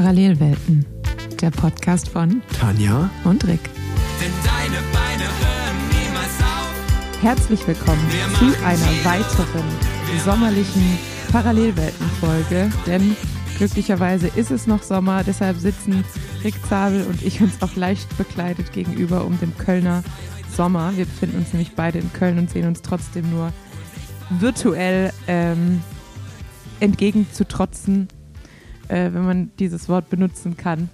Parallelwelten, der Podcast von Tanja und Rick. Denn deine Beine hören niemals auf. Herzlich willkommen zu einer weiteren sommerlichen Parallelwelten-Folge, denn glücklicherweise ist es noch Sommer, deshalb sitzen Rick Zabel und ich uns auch leicht bekleidet gegenüber um den Kölner Sommer. Wir befinden uns nämlich beide in Köln und sehen uns trotzdem nur virtuell ähm, entgegenzutrotzen, äh, wenn man dieses Wort benutzen kann.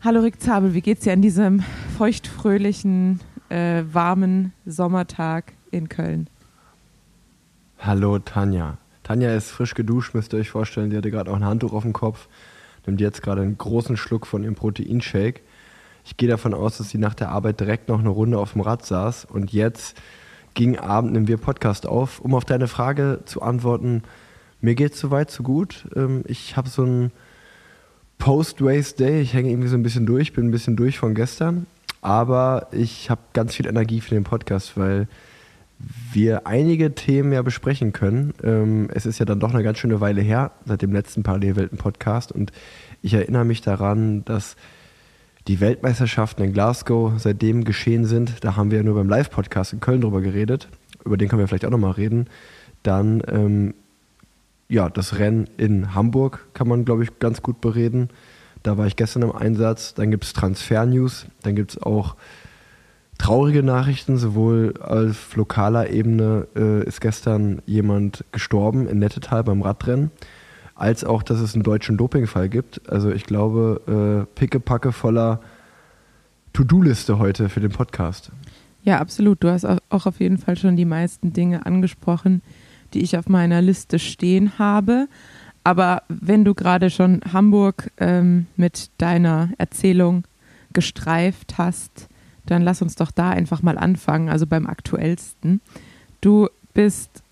Hallo Rick Zabel, wie geht's dir an diesem feuchtfröhlichen, äh, warmen Sommertag in Köln? Hallo Tanja. Tanja ist frisch geduscht, müsst ihr euch vorstellen. Sie hatte gerade auch ein Handtuch auf dem Kopf, nimmt jetzt gerade einen großen Schluck von ihrem Proteinshake. Ich gehe davon aus, dass sie nach der Arbeit direkt noch eine Runde auf dem Rad saß und jetzt gegen Abend nehmen wir Podcast auf. Um auf deine Frage zu antworten, mir geht es soweit so gut. Ähm, ich habe so ein Post-Race-Day. Ich hänge irgendwie so ein bisschen durch, bin ein bisschen durch von gestern. Aber ich habe ganz viel Energie für den Podcast, weil wir einige Themen ja besprechen können. Ähm, es ist ja dann doch eine ganz schöne Weile her, seit dem letzten Parallelwelten-Podcast. Und ich erinnere mich daran, dass die Weltmeisterschaften in Glasgow seitdem geschehen sind. Da haben wir ja nur beim Live-Podcast in Köln drüber geredet. Über den können wir vielleicht auch nochmal reden. Dann ähm, ja, das Rennen in Hamburg kann man, glaube ich, ganz gut bereden. Da war ich gestern im Einsatz. Dann gibt es Transfer-News. Dann gibt es auch traurige Nachrichten. Sowohl auf lokaler Ebene äh, ist gestern jemand gestorben in Nettetal beim Radrennen, als auch, dass es einen deutschen Dopingfall gibt. Also ich glaube, äh, pickepacke voller To-Do-Liste heute für den Podcast. Ja, absolut. Du hast auch auf jeden Fall schon die meisten Dinge angesprochen, die ich auf meiner Liste stehen habe. Aber wenn du gerade schon Hamburg ähm, mit deiner Erzählung gestreift hast, dann lass uns doch da einfach mal anfangen, also beim aktuellsten. Du bist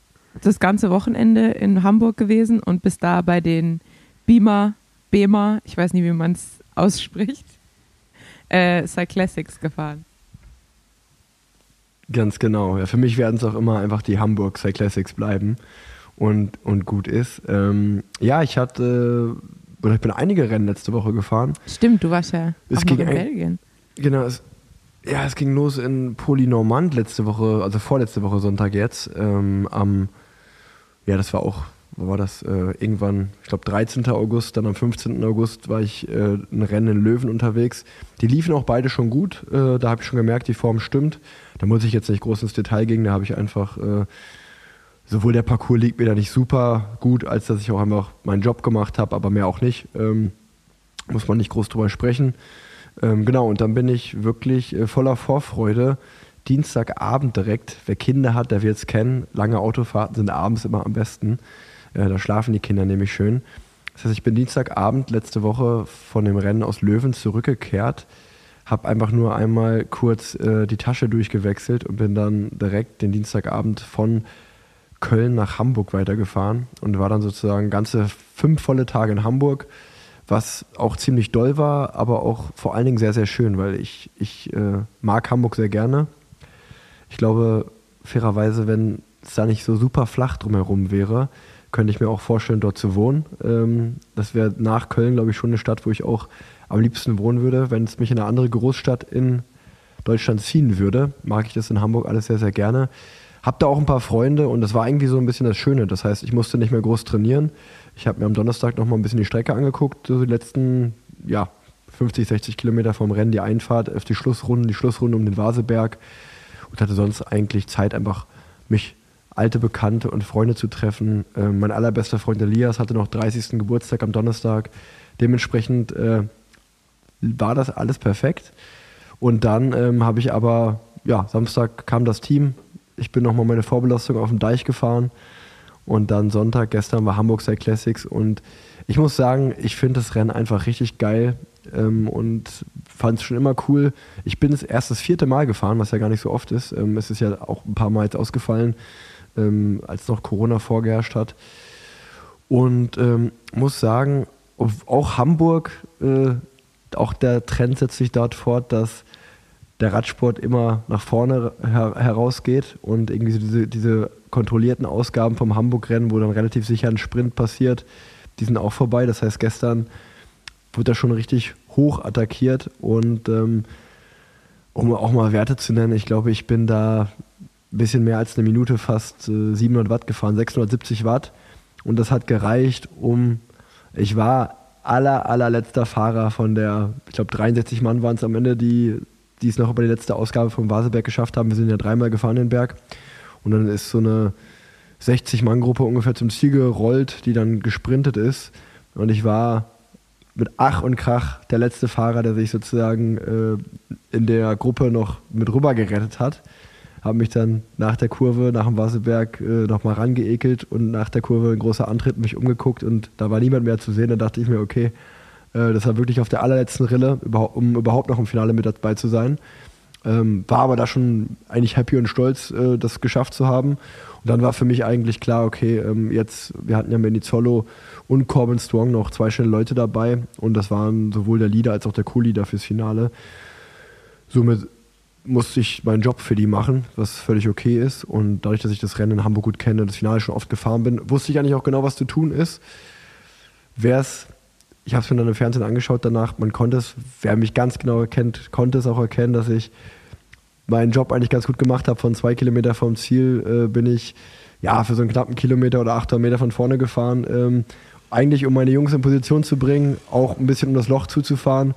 das ganze Wochenende in Hamburg gewesen und bist da bei den Beamer, Beamer, ich weiß nicht, wie man es ausspricht, äh, Cyclassics gefahren. Ganz genau. Ja, für mich werden es auch immer einfach die Hamburg Cyclassics bleiben und, und gut ist. Ähm, ja, ich hatte, oder ich bin einige Rennen letzte Woche gefahren. Stimmt, du warst ja es auch ging in ein- Belgien. Genau, es, ja, es ging los in Polynormand letzte Woche, also vorletzte Woche Sonntag jetzt. Ähm, am, ja, das war auch, wo war das? Äh, irgendwann, ich glaube 13. August, dann am 15. August war ich äh, ein Rennen in Löwen unterwegs. Die liefen auch beide schon gut. Äh, da habe ich schon gemerkt, die Form stimmt. Da muss ich jetzt nicht groß ins Detail gehen, da habe ich einfach, äh, sowohl der Parcours liegt mir da nicht super gut, als dass ich auch einfach meinen Job gemacht habe, aber mehr auch nicht. Ähm, muss man nicht groß drüber sprechen. Ähm, genau, und dann bin ich wirklich äh, voller Vorfreude. Dienstagabend direkt. Wer Kinder hat, der wird es kennen. Lange Autofahrten sind abends immer am besten. Äh, da schlafen die Kinder nämlich schön. Das heißt, ich bin Dienstagabend letzte Woche von dem Rennen aus Löwen zurückgekehrt, habe einfach nur einmal kurz äh, die Tasche durchgewechselt und bin dann direkt den Dienstagabend von Köln nach Hamburg weitergefahren und war dann sozusagen ganze fünf volle Tage in Hamburg was auch ziemlich doll war, aber auch vor allen Dingen sehr, sehr schön, weil ich, ich äh, mag Hamburg sehr gerne. Ich glaube, fairerweise, wenn es da nicht so super flach drumherum wäre, könnte ich mir auch vorstellen, dort zu wohnen. Ähm, das wäre nach Köln, glaube ich, schon eine Stadt, wo ich auch am liebsten wohnen würde. Wenn es mich in eine andere Großstadt in Deutschland ziehen würde, mag ich das in Hamburg alles sehr, sehr gerne. Hab da auch ein paar Freunde und das war irgendwie so ein bisschen das Schöne. Das heißt, ich musste nicht mehr groß trainieren. Ich habe mir am Donnerstag noch mal ein bisschen die Strecke angeguckt, so die letzten ja, 50, 60 Kilometer vom Rennen, die Einfahrt auf die Schlussrunde, die Schlussrunde um den Vaseberg und hatte sonst eigentlich Zeit, einfach mich alte Bekannte und Freunde zu treffen. Äh, mein allerbester Freund Elias hatte noch 30. Geburtstag am Donnerstag. Dementsprechend äh, war das alles perfekt. Und dann ähm, habe ich aber, ja, Samstag kam das Team. Ich bin nochmal meine Vorbelastung auf dem Deich gefahren. Und dann Sonntag, gestern war Hamburg Cycle Classics. Und ich muss sagen, ich finde das Rennen einfach richtig geil ähm, und fand es schon immer cool. Ich bin es erst das vierte Mal gefahren, was ja gar nicht so oft ist. Ähm, es ist ja auch ein paar Mal jetzt ausgefallen, ähm, als noch Corona vorgeherrscht hat. Und ähm, muss sagen, auch Hamburg, äh, auch der Trend setzt sich dort fort, dass der Radsport immer nach vorne her herausgeht und irgendwie diese, diese kontrollierten Ausgaben vom Hamburg-Rennen, wo dann relativ sicher ein Sprint passiert, die sind auch vorbei. Das heißt, gestern wurde da schon richtig hoch attackiert und ähm, um auch mal Werte zu nennen, ich glaube, ich bin da bisschen mehr als eine Minute fast äh, 700 Watt gefahren, 670 Watt und das hat gereicht, um, ich war aller, allerletzter Fahrer von der, ich glaube 63 Mann waren es am Ende, die, die es noch über die letzte Ausgabe vom Vaseberg geschafft haben. Wir sind ja dreimal gefahren den Berg und dann ist so eine 60-Mann-Gruppe ungefähr zum Ziel gerollt, die dann gesprintet ist und ich war mit Ach und Krach der letzte Fahrer, der sich sozusagen äh, in der Gruppe noch mit rüber gerettet hat. Habe mich dann nach der Kurve, nach dem Wasserberg äh, nochmal rangeekelt und nach der Kurve ein großer Antritt mich umgeguckt und da war niemand mehr zu sehen. Dann dachte ich mir, okay, äh, das war wirklich auf der allerletzten Rille, um überhaupt noch im Finale mit dabei zu sein. Ähm, war aber da schon eigentlich happy und stolz, äh, das geschafft zu haben. Und dann war für mich eigentlich klar, okay, ähm, jetzt, wir hatten ja Menizolo und Corbin Strong noch zwei schnelle Leute dabei und das waren sowohl der Leader als auch der Co-Leader fürs Finale. Somit musste ich meinen Job für die machen, was völlig okay ist. Und dadurch, dass ich das Rennen in Hamburg gut kenne und das Finale schon oft gefahren bin, wusste ich eigentlich auch genau, was zu tun ist. Wäre es, ich habe es mir dann im Fernsehen angeschaut danach, man konnte es, wer mich ganz genau kennt, konnte es auch erkennen, dass ich meinen Job eigentlich ganz gut gemacht habe. Von zwei Kilometer vom Ziel äh, bin ich ja für so einen knappen Kilometer oder 800 Meter von vorne gefahren. Ähm, eigentlich um meine Jungs in Position zu bringen, auch ein bisschen um das Loch zuzufahren.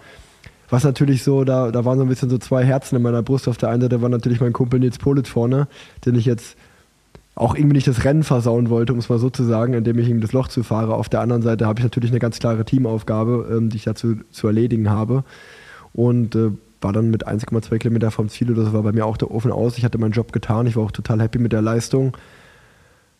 Was natürlich so, da, da waren so ein bisschen so zwei Herzen in meiner Brust. Auf der einen Seite war natürlich mein Kumpel Nils Politz vorne, den ich jetzt auch irgendwie nicht das Rennen versauen wollte, um es mal so zu sagen, indem ich ihm das Loch zufahre. Auf der anderen Seite habe ich natürlich eine ganz klare Teamaufgabe, ähm, die ich dazu zu erledigen habe. Und äh, war dann mit 1,2 Kilometer vom Ziel, das war bei mir auch der Ofen aus. Ich hatte meinen Job getan, ich war auch total happy mit der Leistung.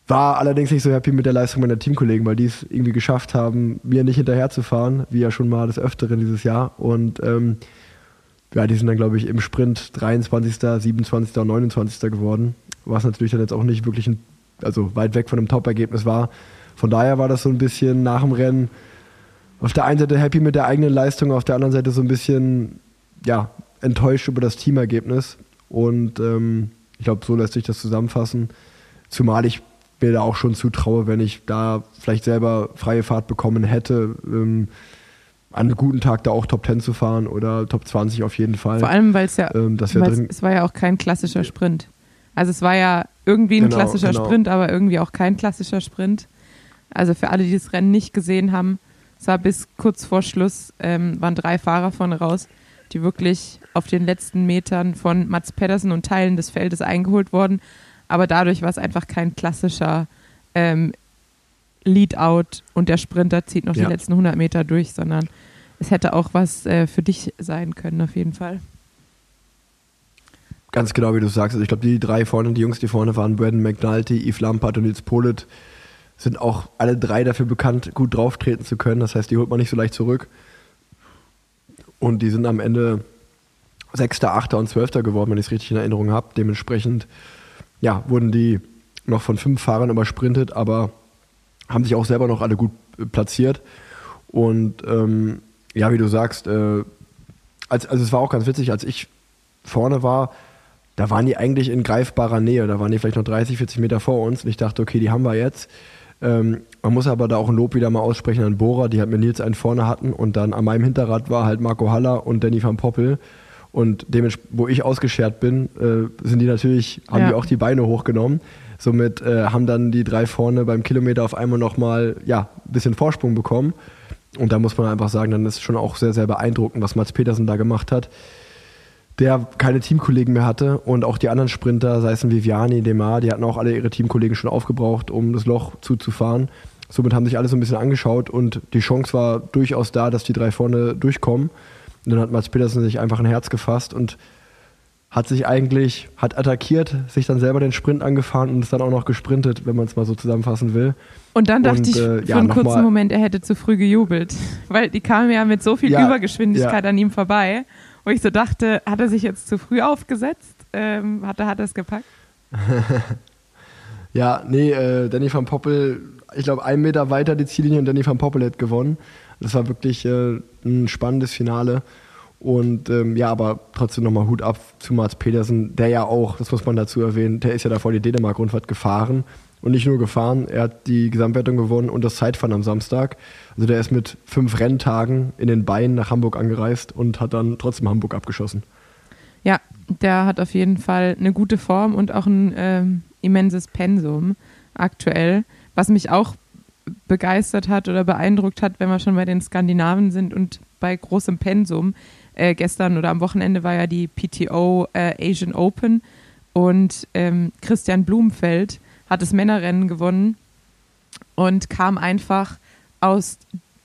War allerdings nicht so happy mit der Leistung meiner Teamkollegen, weil die es irgendwie geschafft haben, mir nicht hinterherzufahren, wie ja schon mal des Öfteren dieses Jahr. Und ähm, ja, die sind dann, glaube ich, im Sprint 23., 27. und 29. geworden, was natürlich dann jetzt auch nicht wirklich ein, also weit weg von einem Top-Ergebnis war. Von daher war das so ein bisschen nach dem Rennen auf der einen Seite happy mit der eigenen Leistung, auf der anderen Seite so ein bisschen ja, enttäuscht über das Teamergebnis. Und ähm, ich glaube, so lässt sich das zusammenfassen. Zumal ich mir da auch schon zutraue, wenn ich da vielleicht selber freie Fahrt bekommen hätte, ähm, an einem guten Tag da auch Top 10 zu fahren oder Top 20 auf jeden Fall. Vor allem, weil es ja, Ähm, drin- es war ja auch kein klassischer Sprint. Also es war ja irgendwie ein Genau, klassischer genau. Sprint, aber irgendwie auch kein klassischer Sprint. Also für alle, die das Rennen nicht gesehen haben, es war bis kurz vor Schluss, ähm, waren drei Fahrer vorne raus, die wirklich auf den letzten Metern von Mats Pedersen und Teilen des Feldes eingeholt wurden. Aber dadurch war es einfach kein klassischer ähm, Lead-Out und der Sprinter zieht noch Ja. die letzten 100 Meter durch, sondern es hätte auch was äh, für dich sein können, auf jeden Fall. Ganz genau, wie du sagst. Also ich glaube, die drei vorne, die Jungs, die vorne waren, Brandon McNulty, Yves Lampard und Nils Polit, sind auch alle drei dafür bekannt, gut drauftreten zu können. Das heißt, die holt man nicht so leicht zurück. Und die sind am Ende Sechster, Achter und Zwölfter geworden, wenn ich es richtig in Erinnerung habe. Dementsprechend ja, wurden die noch von fünf Fahrern übersprintet, aber haben sich auch selber noch alle gut äh, platziert. Und ähm, ja, wie du sagst, äh, als, also es war auch ganz witzig, als ich vorne war, da waren die eigentlich in greifbarer Nähe. Da waren die vielleicht noch 30, 40 Meter vor uns. Und ich dachte, okay, die haben wir jetzt. Ähm, man muss aber da auch ein Lob wieder mal aussprechen an Bora, die halt mit Nils einen vorne hatten. Und dann an meinem Hinterrad war halt Marco Haller und Danny van Poppel. Und dementsprechend, wo ich ausgeschert bin, äh, sind die natürlich, haben Ja. die auch die Beine hochgenommen. Somit äh, haben dann die drei vorne beim Kilometer auf einmal nochmal, ja, ein bisschen Vorsprung bekommen. Und da muss man einfach sagen, dann ist schon auch sehr, sehr beeindruckend, was Mats Petersen da gemacht hat der keine Teamkollegen mehr hatte und auch die anderen Sprinter, sei es ein Viviani, Demar, die hatten auch alle ihre Teamkollegen schon aufgebraucht, um das Loch zuzufahren. Somit haben sich alle so ein bisschen angeschaut und die Chance war durchaus da, dass die drei vorne durchkommen. Und dann hat Mats Petersen sich einfach ein Herz gefasst und hat sich eigentlich, hat attackiert, sich dann selber den Sprint angefahren und ist dann auch noch gesprintet, wenn man es mal so zusammenfassen will. Und dann dachte Und, ich äh, für ja, einen kurzen Moment, er hätte zu früh gejubelt. Weil die kamen ja mit so viel Ja, Übergeschwindigkeit ja. an ihm vorbei, wo ich so dachte, hat er sich jetzt zu früh aufgesetzt? Ähm, hat er hat er es gepackt? Ja, nee, äh, Danny van Poppel, ich glaube, einen Meter weiter die Ziellinie und Danny van Poppel hat gewonnen. Das war wirklich äh, ein spannendes Finale. Und ähm, ja, aber trotzdem nochmal Hut ab zu Mats Pedersen, der ja auch, das muss man dazu erwähnen, der ist ja davor die Dänemark-Rundfahrt gefahren und nicht nur gefahren. Er hat die Gesamtwertung gewonnen und das Zeitfahren am Samstag. Also der ist mit fünf Renntagen in den Beinen nach Hamburg angereist und hat dann trotzdem Hamburg abgeschossen. Ja, der hat auf jeden Fall eine gute Form und auch ein ähm, immenses Pensum aktuell, was mich auch begeistert hat oder beeindruckt hat, wenn wir schon bei den Skandinaven sind und bei großem Pensum. Äh, gestern oder am Wochenende war ja die PTO äh, Asian Open und ähm, Christian Blumenfeld hat das Männerrennen gewonnen und kam einfach aus,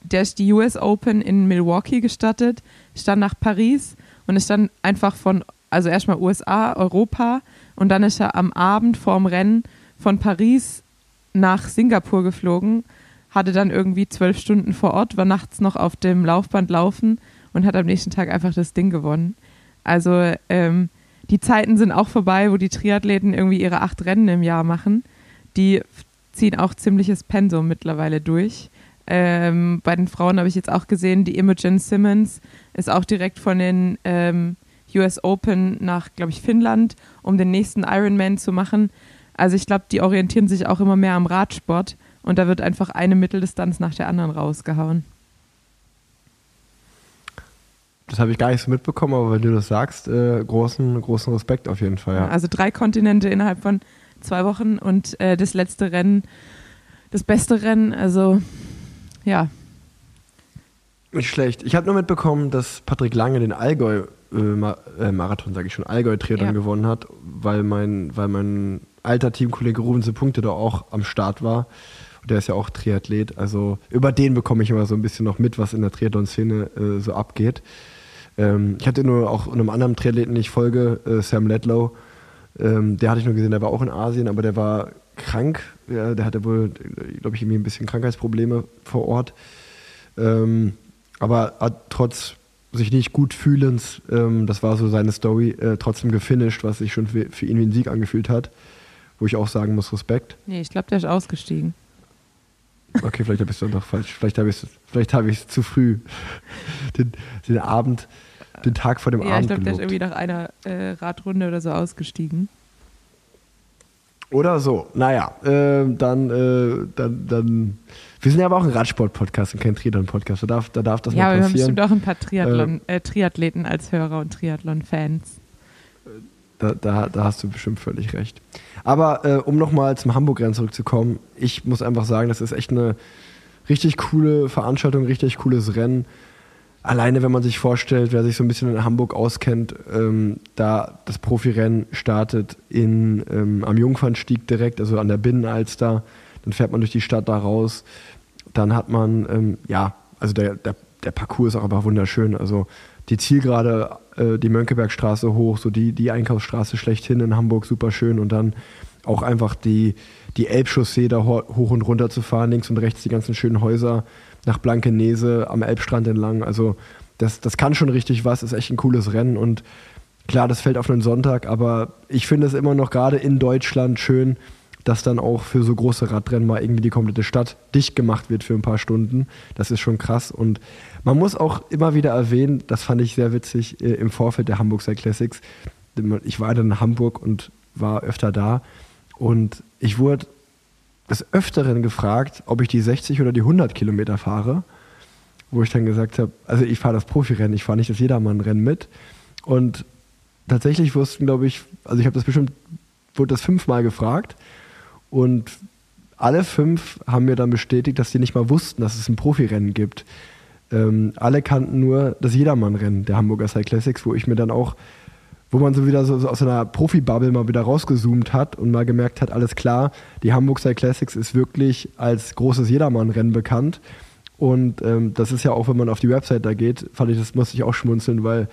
der ist die US Open in Milwaukee gestattet, stand nach Paris und ist dann einfach von, also erstmal USA, Europa und dann ist er am Abend vorm Rennen von Paris nach Singapur geflogen, hatte dann irgendwie zwölf Stunden vor Ort, war nachts noch auf dem Laufband laufen und hat am nächsten Tag einfach das Ding gewonnen. Also ähm, die Zeiten sind auch vorbei, wo die Triathleten irgendwie ihre acht Rennen im Jahr machen. Die ziehen auch ziemliches Pensum mittlerweile durch. Ähm, bei den Frauen habe ich jetzt auch gesehen, die Imogen Simmons ist auch direkt von den ähm, US Open nach, glaube ich, Finnland, um den nächsten Ironman zu machen. Also ich glaube, die orientieren sich auch immer mehr am Radsport und da wird einfach eine Mitteldistanz nach der anderen rausgehauen. Das habe ich gar nicht so mitbekommen, aber wenn du das sagst, äh, großen, großen Respekt auf jeden Fall. Ja. Also drei Kontinente innerhalb von zwei Wochen und äh, das letzte Rennen, das beste Rennen, also ja. Nicht schlecht. Ich habe nur mitbekommen, dass Patrick Lange den Allgäu äh, äh, Marathon, sage ich schon, Allgäu-Triathlon Ja. gewonnen hat, weil mein, weil mein alter Teamkollege Ruben Punkte da auch am Start war. Und der ist ja auch Triathlet. Also über den bekomme ich immer so ein bisschen noch mit, was in der Triathlon-Szene äh, so abgeht. Ähm, ich hatte nur auch einem anderen Triathleten, den ich folge, äh, Sam Ledlow. Ähm, der hatte ich nur gesehen, der war auch in Asien, aber der war krank. Ja, der hatte wohl, glaube ich, irgendwie ein bisschen Krankheitsprobleme vor Ort. Ähm, aber hat trotz sich nicht gut fühlens, ähm, das war so seine Story, äh, trotzdem gefinisht, was sich schon für, für ihn wie ein Sieg angefühlt hat. Wo ich auch sagen muss, Respekt. Nee, ich glaube, der ist ausgestiegen. Okay, vielleicht habe ich es dann doch falsch. Vielleicht habe ich es vielleicht hab ich's zu früh den, den Abend, den Tag vor dem Ja, ich Abend glaube, der ist irgendwie nach einer äh, Radrunde oder so ausgestiegen. Oder so. Naja, ähm, dann, äh, dann, dann. Wir sind ja aber auch ein Radsport-Podcast und kein Triathlon-Podcast. Da darf, da darf das ja, mal aber wir haben passieren. bestimmt auch ein paar Triathlon, äh, Triathleten als Hörer und Triathlon-Fans. Da, da, da hast du bestimmt völlig recht. Aber äh, um nochmal zum Hamburg-Rennen zurückzukommen, ich muss einfach sagen, das ist echt eine richtig coole Veranstaltung, richtig cooles Rennen. Alleine, wenn man sich vorstellt, wer sich so ein bisschen in Hamburg auskennt, ähm, da das Profirennen startet in, ähm, am Jungfernstieg direkt, also an der Binnenalster, dann fährt man durch die Stadt da raus, dann hat man, ähm, ja, also der, der, der Parcours ist auch einfach wunderschön. Also die Zielgerade, äh, die Mönckebergstraße hoch, so die, die Einkaufsstraße schlechthin in Hamburg, super schön. Und dann auch einfach die, die Elbchaussee da ho hoch und runter zu fahren, links und rechts die ganzen schönen Häuser nach Blankenese am Elbstrand entlang. Also das, das kann schon richtig was, ist echt ein cooles Rennen. Und klar, das fällt auf einen Sonntag, aber ich finde es immer noch gerade in Deutschland schön, dass dann auch für so große Radrennen mal irgendwie die komplette Stadt dicht gemacht wird für ein paar Stunden. Das ist schon krass. Und man muss auch immer wieder erwähnen, das fand ich sehr witzig äh, im Vorfeld der Hamburg Cycle Classics. Ich war dann in Hamburg und war öfter da. Und ich wurde des Öfteren gefragt, ob ich die 60 oder die 100 Kilometer fahre. Wo ich dann gesagt habe, also ich fahre das Profirennen, ich fahre nicht das Jedermann-Rennen mit. Und tatsächlich wussten, glaube ich, also ich habe das bestimmt, wurde das fünfmal gefragt. Und alle fünf haben mir dann bestätigt, dass sie nicht mal wussten, dass es ein Profirennen gibt. Ähm, alle kannten nur das Jedermann-Rennen der Hamburger Cycle Classics, wo ich mir dann auch, wo man so wieder so, so aus einer Profi-Bubble mal wieder rausgezoomt hat und mal gemerkt hat, alles klar, die Hamburg Cycle Classics ist wirklich als großes Jedermann-Rennen bekannt. Und ähm, das ist ja auch, wenn man auf die Website da geht, fand ich, das musste ich auch schmunzeln, weil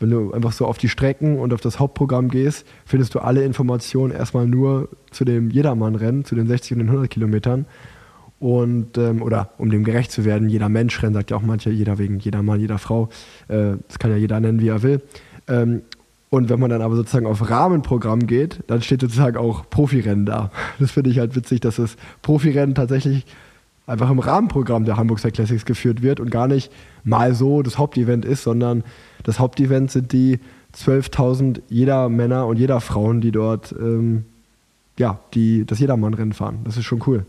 wenn du einfach so auf die Strecken und auf das Hauptprogramm gehst, findest du alle Informationen erstmal nur zu dem Jedermann-Rennen, zu den 60 und den 100 Kilometern. Und, ähm, oder um dem gerecht zu werden, jeder Mensch rennt, sagt ja auch mancher, jeder wegen jeder Mann, jeder Frau. Äh, das kann ja jeder nennen, wie er will. Ähm, und wenn man dann aber sozusagen auf Rahmenprogramm geht, dann steht sozusagen auch Profirennen da. Das finde ich halt witzig, dass das Profirennen tatsächlich einfach im Rahmenprogramm der Hamburg Classics geführt wird und gar nicht mal so das Hauptevent ist, sondern das Hauptevent sind die 12.000 jeder Männer und jeder Frauen, die dort ähm, ja, die, das Jedermann-Rennen fahren. Das ist schon cool.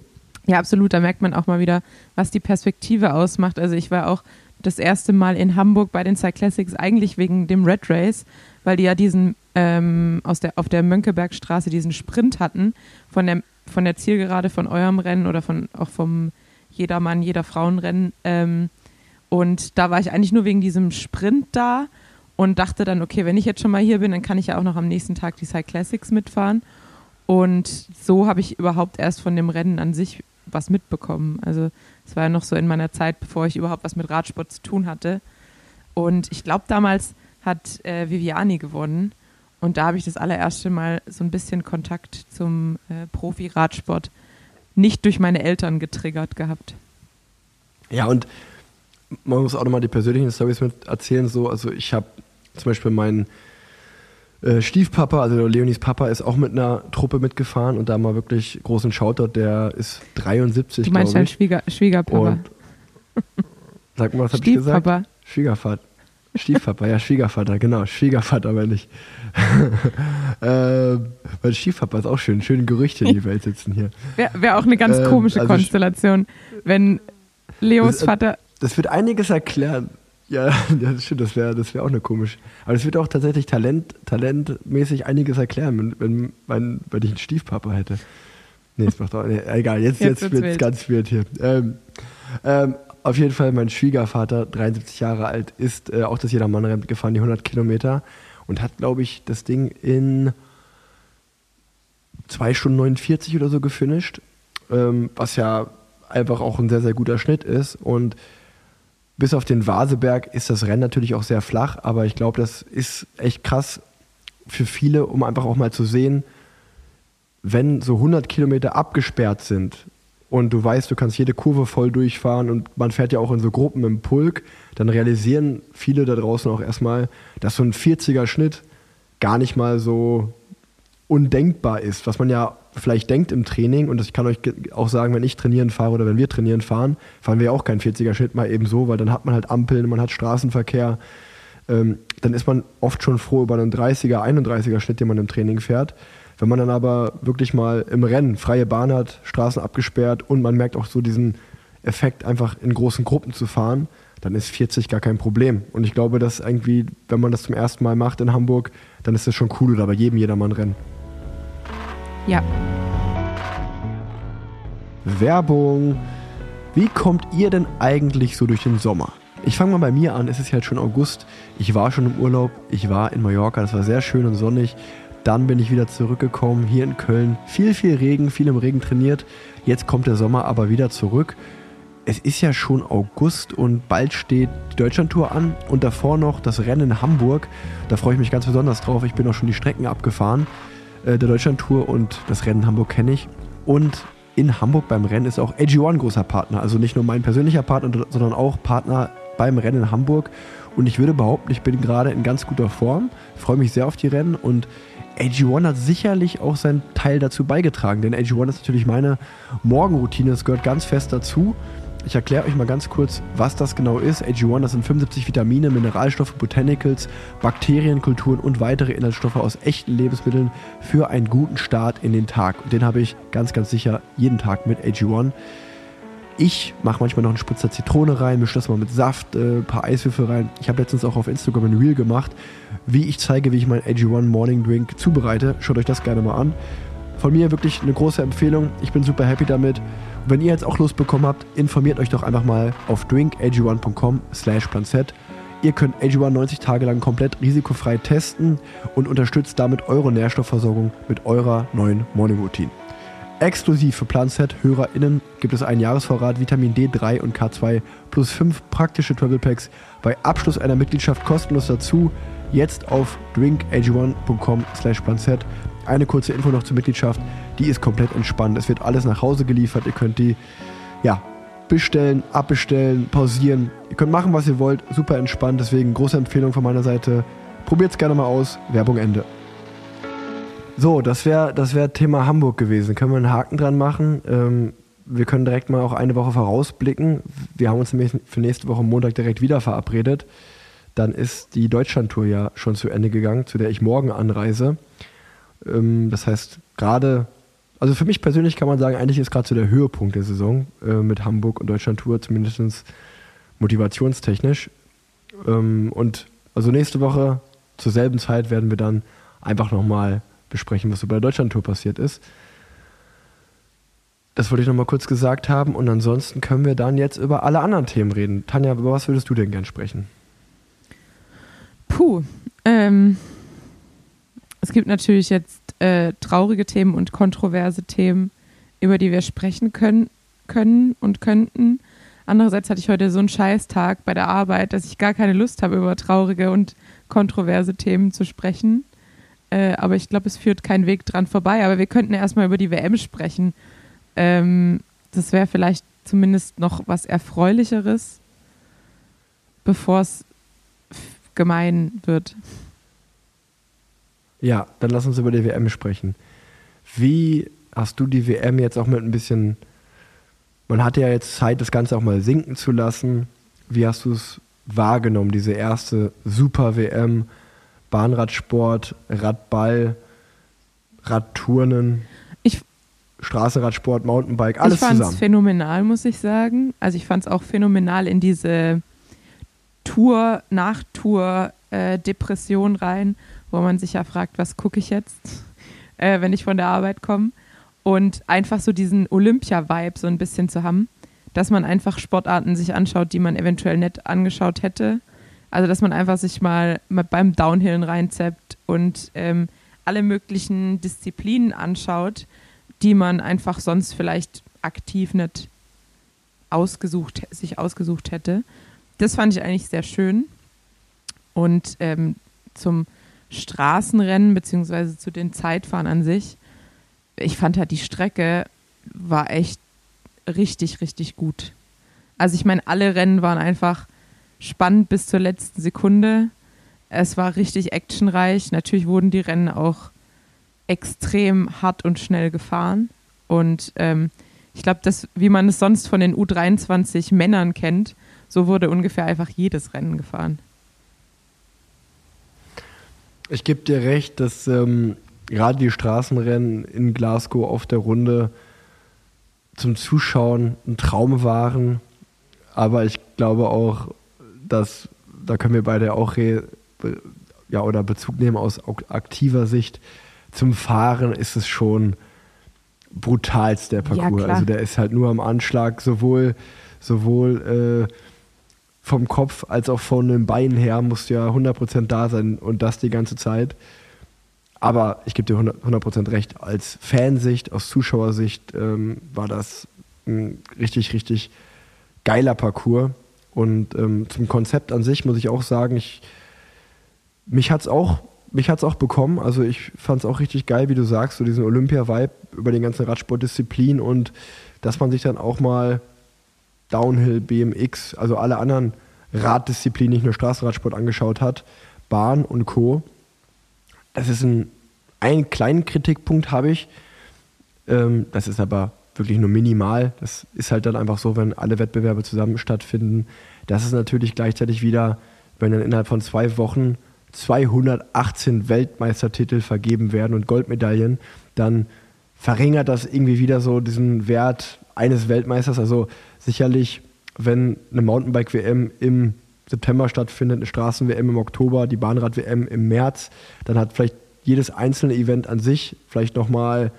Ja, absolut. Da merkt man auch mal wieder, was die Perspektive ausmacht. Also ich war auch das erste Mal in Hamburg bei den Cyclassics eigentlich wegen dem Red Race, weil die ja diesen ähm, aus der, auf der Mönckebergstraße diesen Sprint hatten von der, von der Zielgerade von eurem Rennen oder von, auch vom Jedermann, jeder Frauenrennen. Ähm, und da war ich eigentlich nur wegen diesem Sprint da und dachte dann, okay, wenn ich jetzt schon mal hier bin, dann kann ich ja auch noch am nächsten Tag die Cyclassics mitfahren. Und so habe ich überhaupt erst von dem Rennen an sich was mitbekommen. Also es war ja noch so in meiner Zeit, bevor ich überhaupt was mit Radsport zu tun hatte. Und ich glaube, damals hat äh, Viviani gewonnen. Und da habe ich das allererste Mal so ein bisschen Kontakt zum äh, Profi-Radsport nicht durch meine Eltern getriggert gehabt. Ja, und man muss auch nochmal die persönlichen Stories mit erzählen. So, also ich habe zum Beispiel meinen äh, Stiefpapa, also Leonis Papa, ist auch mit einer Truppe mitgefahren und da mal wirklich großen Shoutout, der ist 73, Du meinst deinen ich. Schwieger, Schwiegerpapa. Und sag mal, was hab ich gesagt? Stiefpapa. Schwiegervater. Stiefpapa, ja, Schwiegervater, genau, Schwiegervater, wenn ich. ähm, mein Stiefpapa ist auch schön, schöne Gerüchte in die Welt sitzen hier. Wäre wär auch eine ganz Ähm, komische also Konstellation, wenn Leos Das, äh, Vater. Das wird einiges erklären. Ja, das stimmt, das wäre das wär auch eine komisch. Aber es wird auch tatsächlich Talent, talentmäßig einiges erklären, wenn, wenn, wenn, ich einen Stiefpapa hätte. Nee, das macht auch. Nee, egal, jetzt, Jetzt jetzt, wird's wird es ganz wild hier. Ähm, ähm, auf jeden Fall, mein Schwiegervater, 73 Jahre alt, ist äh, auch das Jedermann-Rennen gefahren, die 100 Kilometer. Und hat, glaube ich, das Ding in 2 Stunden 49 oder so gefinisht. Ähm, was ja einfach auch ein sehr, sehr guter Schnitt ist. Und bis auf den Vaseberg ist das Rennen natürlich auch sehr flach, aber ich glaube, das ist echt krass für viele, um einfach auch mal zu sehen, wenn so 100 Kilometer abgesperrt sind und du weißt, du kannst jede Kurve voll durchfahren und man fährt ja auch in so Gruppen im Pulk, dann realisieren viele da draußen auch erstmal, dass so ein 40er Schnitt gar nicht mal so undenkbar ist, was man ja vielleicht denkt im Training, und ich kann euch auch sagen, wenn ich trainieren fahre oder wenn wir trainieren fahren, fahren wir auch keinen 40er Schnitt mal eben so, weil dann hat man halt Ampeln, man hat Straßenverkehr, ähm, dann ist man oft schon froh über einen 30er, 31er Schnitt, den man im Training fährt. Wenn man dann aber wirklich mal im Rennen freie Bahn hat, Straßen abgesperrt und man merkt auch so diesen Effekt, einfach in großen Gruppen zu fahren, dann ist 40 gar kein Problem. Und ich glaube, dass irgendwie, wenn man das zum ersten Mal macht in Hamburg, dann ist das schon cool oder bei jedem Jedermann-Rennen. Ja, Werbung. Wie kommt ihr denn eigentlich so durch den Sommer? Ich fange mal bei mir an. Es ist ja jetzt schon August. Ich war schon im Urlaub. Ich war in Mallorca. Das war sehr schön und sonnig. Dann bin ich wieder zurückgekommen hier in Köln. Viel, viel Regen, viel im Regen trainiert. Jetzt kommt der Sommer aber wieder zurück. Es ist ja schon August und bald steht die Deutschlandtour an und davor noch das Rennen in Hamburg. Da freue ich mich ganz besonders drauf. Ich bin auch schon die Strecken abgefahren der Deutschlandtour und das Rennen in Hamburg kenne ich. Und in Hamburg beim Rennen ist auch AG1 großer Partner. Also nicht nur mein persönlicher Partner, sondern auch Partner beim Rennen in Hamburg. Und ich würde behaupten, ich bin gerade in ganz guter Form. freue mich sehr auf die Rennen und AG1 hat sicherlich auch seinen Teil dazu beigetragen, denn AG1 ist natürlich meine Morgenroutine, das gehört ganz fest dazu. Ich erkläre euch mal ganz kurz, was das genau ist. AG1, das sind 75 Vitamine, Mineralstoffe, Botanicals, Bakterienkulturen und weitere Inhaltsstoffe aus echten Lebensmitteln für einen guten Start in den Tag. Und den habe ich ganz, ganz sicher jeden Tag mit AG1. Ich mache manchmal noch einen Spritzer Zitrone rein, mische das mal mit Saft, äh, ein paar Eiswürfel rein. Ich habe letztens auch auf Instagram ein Reel gemacht, wie ich zeige, wie ich meinen AG1 Morning Drink zubereite. Schaut euch das gerne mal an. Von mir wirklich eine große Empfehlung. Ich bin super happy damit. Wenn ihr jetzt auch Lust bekommen habt, informiert euch doch einfach mal auf drinkag1.com slash planset. Ihr könnt AG1 90 Tage lang komplett risikofrei testen und unterstützt damit eure Nährstoffversorgung mit eurer neuen Morning Routine. Exklusiv für PlanSet-HörerInnen gibt es einen Jahresvorrat Vitamin D3 und K2 plus 5 praktische Travel Packs bei Abschluss einer Mitgliedschaft kostenlos dazu. Jetzt auf drinkag1.com slash. Eine kurze Info noch zur Mitgliedschaft. Die ist komplett entspannt. Es wird alles nach Hause geliefert. Ihr könnt die ja, bestellen, abbestellen, pausieren. Ihr könnt machen, was ihr wollt. Super entspannt. Deswegen große Empfehlung von meiner Seite. Probiert es gerne mal aus. Werbung Ende. So, das wäre das wär Thema Hamburg gewesen. Können wir einen Haken dran machen? Ähm, wir können direkt mal auch eine Woche vorausblicken. Wir haben uns nämlich für nächste Woche Montag direkt wieder verabredet. Dann ist die Deutschlandtour ja schon zu Ende gegangen, zu der ich morgen anreise. Ähm, das heißt, gerade Also für mich persönlich kann man sagen, eigentlich ist gerade so der Höhepunkt der Saison äh, mit Hamburg und Deutschland Tour, zumindest motivationstechnisch. Ähm, und also nächste Woche zur selben Zeit werden wir dann einfach nochmal besprechen, was so bei der Deutschland Tour passiert ist. Das wollte ich nochmal kurz gesagt haben und ansonsten können wir dann jetzt über alle anderen Themen reden. Tanja, über was würdest du denn gern sprechen? Puh. Ähm, es gibt natürlich jetzt äh, traurige Themen und kontroverse Themen, über die wir sprechen können, können und könnten. Andererseits hatte ich heute so einen Scheißtag bei der Arbeit, dass ich gar keine Lust habe, über traurige und kontroverse Themen zu sprechen. Äh, aber ich glaube, es führt kein Weg dran vorbei. Aber wir könnten erstmal über die WM sprechen. Ähm, das wäre vielleicht zumindest noch was Erfreulicheres, bevor es gemein wird. Ja, dann lass uns über die WM sprechen. Wie hast du die WM jetzt auch mit ein bisschen, man hatte ja jetzt Zeit, das Ganze auch mal sinken zu lassen. Wie hast du es wahrgenommen, diese erste Super-WM, Bahnradsport, Radball, Radturnen, Ich, Straßenradsport, Mountainbike, alles ich fand es zusammen? phänomenal, muss ich sagen. Also ich fand es auch phänomenal in diese Tour, Nachtour, äh, Depression rein, wo man sich ja fragt, was gucke ich jetzt, äh, wenn ich von der Arbeit komme. Und einfach so diesen Olympia-Vibe so ein bisschen zu haben, dass man einfach Sportarten sich anschaut, die man eventuell nicht angeschaut hätte. Also dass man einfach sich mal, mal beim Downhillen reinzappt und ähm, alle möglichen Disziplinen anschaut, die man einfach sonst vielleicht aktiv nicht ausgesucht, sich ausgesucht hätte. Das fand ich eigentlich sehr schön. Und ähm, zum Straßenrennen beziehungsweise zu den Zeitfahren an sich, ich fand halt die Strecke war echt richtig, richtig gut. Also ich meine, alle Rennen waren einfach spannend bis zur letzten Sekunde. Es war richtig actionreich. Natürlich wurden die Rennen auch extrem hart und schnell gefahren. Und ähm, ich glaube, dass, wie man es sonst von den U23 Männern kennt, so wurde ungefähr einfach jedes Rennen gefahren. Ich gebe dir recht, dass ähm, gerade die Straßenrennen in Glasgow auf der Runde zum Zuschauen ein Traum waren. Aber ich glaube auch, dass, da können wir beide auch re, ja, oder Bezug nehmen aus ak- aktiver Sicht. Zum Fahren ist es schon brutalst der Parcours. klar. also der ist halt nur am Anschlag, sowohl, sowohl äh, vom Kopf als auch von den Beinen her musst du ja 100% da sein und das die ganze Zeit. Aber ich gebe dir 100%, 100 recht, als Fansicht, aus Zuschauersicht ähm, war das ein richtig, richtig geiler Parcours. Und ähm, zum Konzept an sich muss ich auch sagen, ich, mich hat es auch, auch bekommen. Also ich fand es auch richtig geil, wie du sagst, so diesen Olympia-Vibe über den ganzen Radsportdisziplin und dass man sich dann auch mal Downhill, BMX, also alle anderen Raddisziplinen, nicht nur Straßenradsport angeschaut hat, Bahn und Co. Das ist ein, einen kleinen Kritikpunkt habe ich. Ähm, das ist aber wirklich nur minimal. Das ist halt dann einfach so, wenn alle Wettbewerbe zusammen stattfinden. Das ist natürlich gleichzeitig wieder, wenn dann innerhalb von zwei Wochen 218 Weltmeistertitel vergeben werden und Goldmedaillen, dann verringert das irgendwie wieder so diesen Wert eines Weltmeisters. Also sicherlich, wenn eine Mountainbike-WM im September stattfindet, eine Straßen-WM im Oktober, die Bahnrad-WM im März, dann hat vielleicht jedes einzelne Event an sich vielleicht nochmal,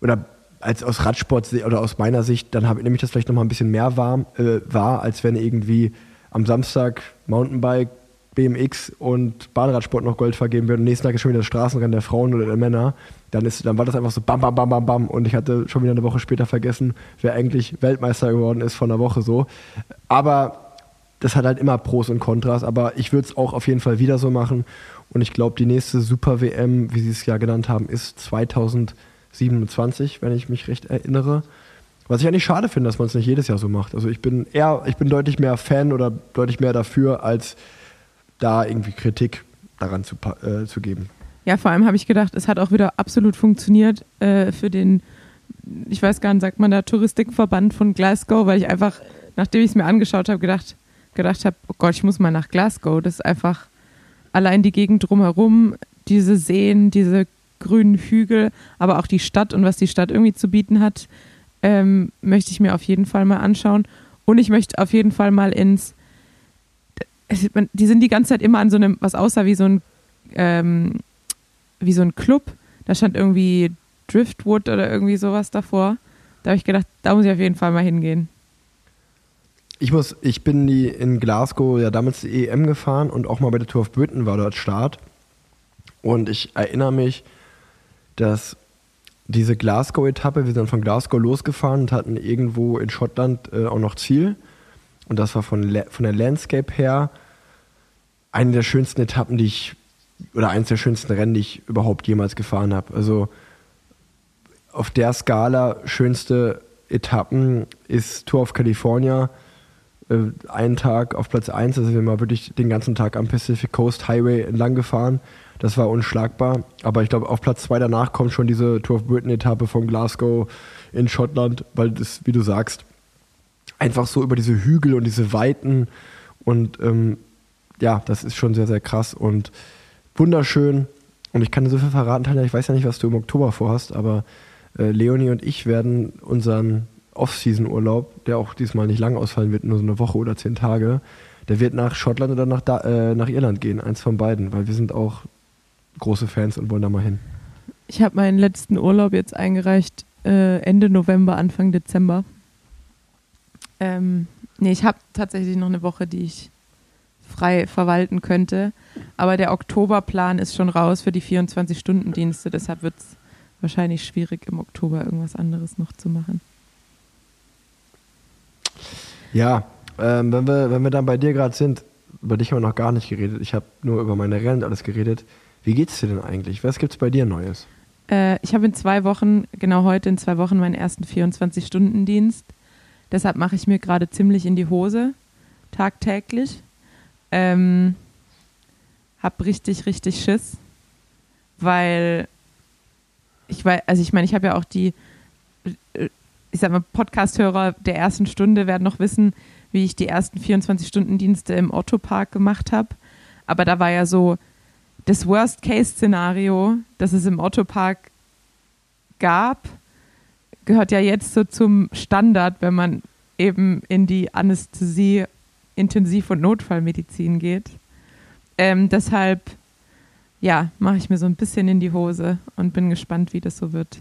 oder als aus Radsport oder aus meiner Sicht, dann habe ich das vielleicht nochmal ein bisschen mehr warm, äh, wahr, als wenn irgendwie am Samstag Mountainbike, BMX und Bahnradsport noch Gold vergeben wird und nächsten Tag ist schon wieder das Straßenrennen der Frauen oder der Männer, dann, ist, dann war das einfach so bam, bam, bam, bam, bam und ich hatte schon wieder eine Woche später vergessen, wer eigentlich Weltmeister geworden ist von der Woche so. Aber das hat halt immer Pros und Kontras, aber ich würde es auch auf jeden Fall wieder so machen und ich glaube, die nächste Super-WM, wie sie es ja genannt haben, ist 2027, wenn ich mich recht erinnere. Was ich eigentlich schade finde, dass man es nicht jedes Jahr so macht. Also ich bin eher, ich bin deutlich mehr Fan oder deutlich mehr dafür, als da irgendwie Kritik daran zu, äh, zu geben. Ja, vor allem habe ich gedacht, es hat auch wieder absolut funktioniert äh, für den, ich weiß gar nicht, sagt man da Touristikverband von Glasgow, weil ich einfach, nachdem ich es mir angeschaut habe, gedacht, gedacht habe, oh Gott, ich muss mal nach Glasgow. Das ist einfach allein die Gegend drumherum, diese Seen, diese grünen Hügel, aber auch die Stadt und was die Stadt irgendwie zu bieten hat, ähm, möchte ich mir auf jeden Fall mal anschauen. Und ich möchte auf jeden Fall mal ins. Die sind die ganze Zeit immer an so einem, was aussah wie so ein, ähm, wie so ein Club. Da stand irgendwie Driftwood oder irgendwie sowas davor. Da habe ich gedacht, da muss ich auf jeden Fall mal hingehen. Ich muss, ich bin die in Glasgow ja damals die EM gefahren und auch mal bei der Tour of Britain war dort Start. Und ich erinnere mich, dass diese Glasgow-Etappe, wir sind von Glasgow losgefahren und hatten irgendwo in Schottland äh, auch noch Ziel. Und das war von, von der Landscape her eine der schönsten Etappen, die ich, oder eines der schönsten Rennen, die ich überhaupt jemals gefahren habe. Also auf der Skala schönste Etappen ist Tour of California. Äh, einen Tag auf Platz 1, also wir mal wirklich den ganzen Tag am Pacific Coast Highway entlang gefahren. Das war unschlagbar. Aber ich glaube, auf Platz 2 danach kommt schon diese Tour of Britain Etappe von Glasgow in Schottland, weil das, wie du sagst, einfach so über diese Hügel und diese Weiten und ähm, ja, das ist schon sehr, sehr krass und wunderschön. Und ich kann dir so viel verraten, Tanja, ich weiß ja nicht, was du im Oktober vorhast, aber äh, Leonie und ich werden unseren Off-Season-Urlaub, der auch diesmal nicht lang ausfallen wird, nur so eine Woche oder zehn Tage, der wird nach Schottland oder nach, da äh, nach Irland gehen, eins von beiden, weil wir sind auch große Fans und wollen da mal hin. Ich habe meinen letzten Urlaub jetzt eingereicht, äh, Ende November, Anfang Dezember. Ähm, nee, ich habe tatsächlich noch eine Woche, die ich frei verwalten könnte. Aber der Oktoberplan ist schon raus für die 24-Stunden-Dienste. Deshalb wird es wahrscheinlich schwierig, im Oktober irgendwas anderes noch zu machen. Ja, ähm, wenn, wir, wenn wir dann bei dir gerade sind, über dich haben wir noch gar nicht geredet. Ich habe nur über meine Rennen und alles geredet. Wie geht's dir denn eigentlich? Was gibt's bei dir Neues? Äh, ich habe in zwei Wochen, genau heute in zwei Wochen, meinen ersten 24-Stunden-Dienst. Deshalb mache ich mir gerade ziemlich in die Hose, tagtäglich. Ähm, hab richtig, richtig Schiss, weil ich weiß, also ich meine, ich habe ja auch die, ich sag mal, Podcast-Hörer der ersten Stunde werden noch wissen, wie ich die ersten 24-Stunden-Dienste im Otto-Park gemacht habe. Aber da war ja so das Worst-Case-Szenario, das es im Otto-Park gab, gehört ja jetzt so zum Standard, wenn man eben in die Anästhesie, Intensiv- und Notfallmedizin geht. Ähm, deshalb, ja, mache ich mir so ein bisschen in die Hose und bin gespannt, wie das so wird.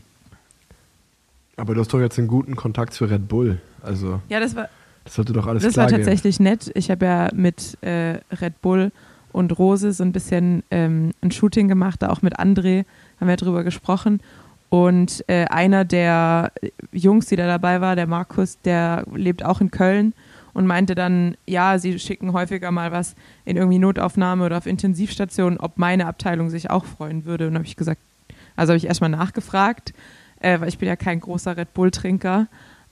Aber du hast doch jetzt einen guten Kontakt zu Red Bull. Also, Ja, das war, das sollte doch alles das war gehen. tatsächlich nett. Ich habe ja mit äh, Red Bull und Rose so ein bisschen ähm, ein Shooting gemacht, da auch mit André haben wir drüber gesprochen. Und äh, einer der Jungs, die da dabei war, der Markus, der lebt auch in Köln und meinte dann, ja, sie schicken häufiger mal was in irgendwie Notaufnahme oder auf Intensivstation, ob meine Abteilung sich auch freuen würde. Und habe ich gesagt, also habe ich erstmal nachgefragt, äh, weil ich bin ja kein großer Red Bull-Trinker,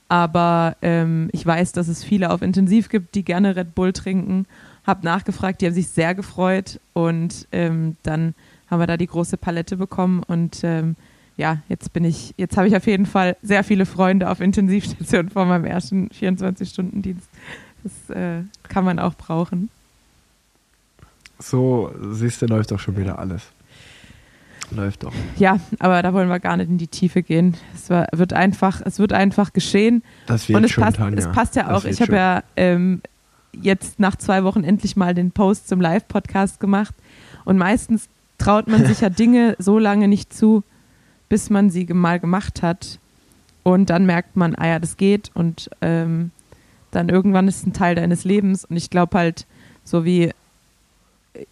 aber ähm, ich weiß, dass es viele auf Intensiv gibt, die gerne Red Bull trinken. Hab nachgefragt, die haben sich sehr gefreut und ähm, dann haben wir da die große Palette bekommen und ähm, ja, jetzt bin ich, jetzt habe ich auf jeden Fall sehr viele Freunde auf Intensivstation vor meinem ersten 24-Stunden-Dienst. Das äh, kann man auch brauchen. So, siehst du, läuft doch schon wieder alles. Läuft doch. Ja, aber da wollen wir gar nicht in die Tiefe gehen. Es war, wird einfach, es wird einfach geschehen. Das wird und es schon, passt, Tanja. es passt ja auch. Ich habe ja ähm, jetzt nach zwei Wochen endlich mal den Post zum Live-Podcast gemacht. Und meistens traut man sich ja Dinge so lange nicht zu, bis man sie mal gemacht hat. Und dann merkt man, ah ja, das geht. Und ähm, dann irgendwann ist es ein Teil deines Lebens. Und ich glaube halt, so wie äh,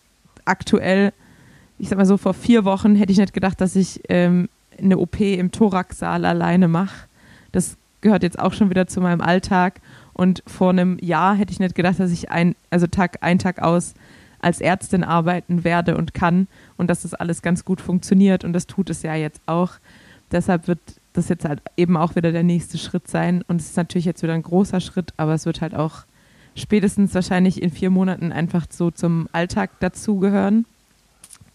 aktuell, ich sag mal so, vor vier Wochen hätte ich nicht gedacht, dass ich ähm, eine OP im Thoraxsaal alleine mache. Das gehört jetzt auch schon wieder zu meinem Alltag. Und vor einem Jahr hätte ich nicht gedacht, dass ich ein, also Tag ein Tag aus als Ärztin arbeiten werde und kann und dass das alles ganz gut funktioniert und das tut es ja jetzt auch. Deshalb wird das jetzt halt eben auch wieder der nächste Schritt sein und es ist natürlich jetzt wieder ein großer Schritt, aber es wird halt auch spätestens wahrscheinlich in vier Monaten einfach so zum Alltag dazugehören.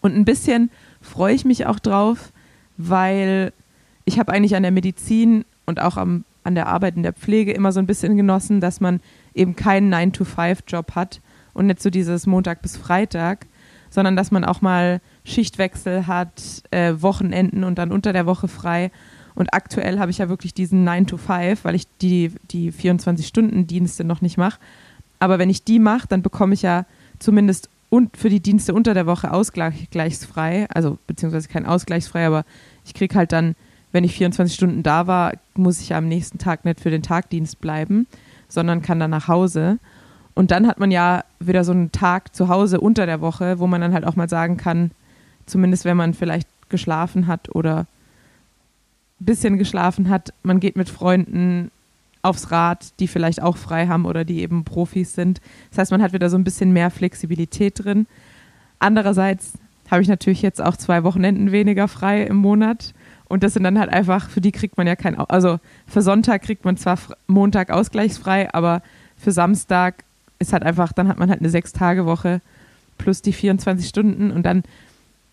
Und ein bisschen freue ich mich auch drauf, weil ich habe eigentlich an der Medizin und auch am, an der Arbeit in der Pflege immer so ein bisschen genossen, dass man eben keinen 9-to-5-Job hat und nicht so dieses Montag bis Freitag, sondern dass man auch mal Schichtwechsel hat, äh, Wochenenden und dann unter der Woche frei. Und aktuell habe ich ja wirklich diesen 9 to 5, weil ich die, die 24-Stunden-Dienste noch nicht mache. Aber wenn ich die mache, dann bekomme ich ja zumindest und für die Dienste unter der Woche ausgleichsfrei. Also beziehungsweise kein ausgleichsfrei, aber ich kriege halt dann, wenn ich 24 Stunden da war, muss ich ja am nächsten Tag nicht für den Tagdienst bleiben, sondern kann dann nach Hause. Und dann hat man ja wieder so einen Tag zu Hause unter der Woche, wo man dann halt auch mal sagen kann, zumindest wenn man vielleicht geschlafen hat oder ein bisschen geschlafen hat, man geht mit Freunden aufs Rad, die vielleicht auch frei haben oder die eben Profis sind. Das heißt, man hat wieder so ein bisschen mehr Flexibilität drin. Andererseits habe ich natürlich jetzt auch zwei Wochenenden weniger frei im Monat. Und das sind dann halt einfach, für die kriegt man ja kein, also für Sonntag kriegt man zwar Montag ausgleichsfrei, aber für Samstag ist halt einfach, dann hat man halt eine Sechs-Tage-Woche plus die 24 Stunden und dann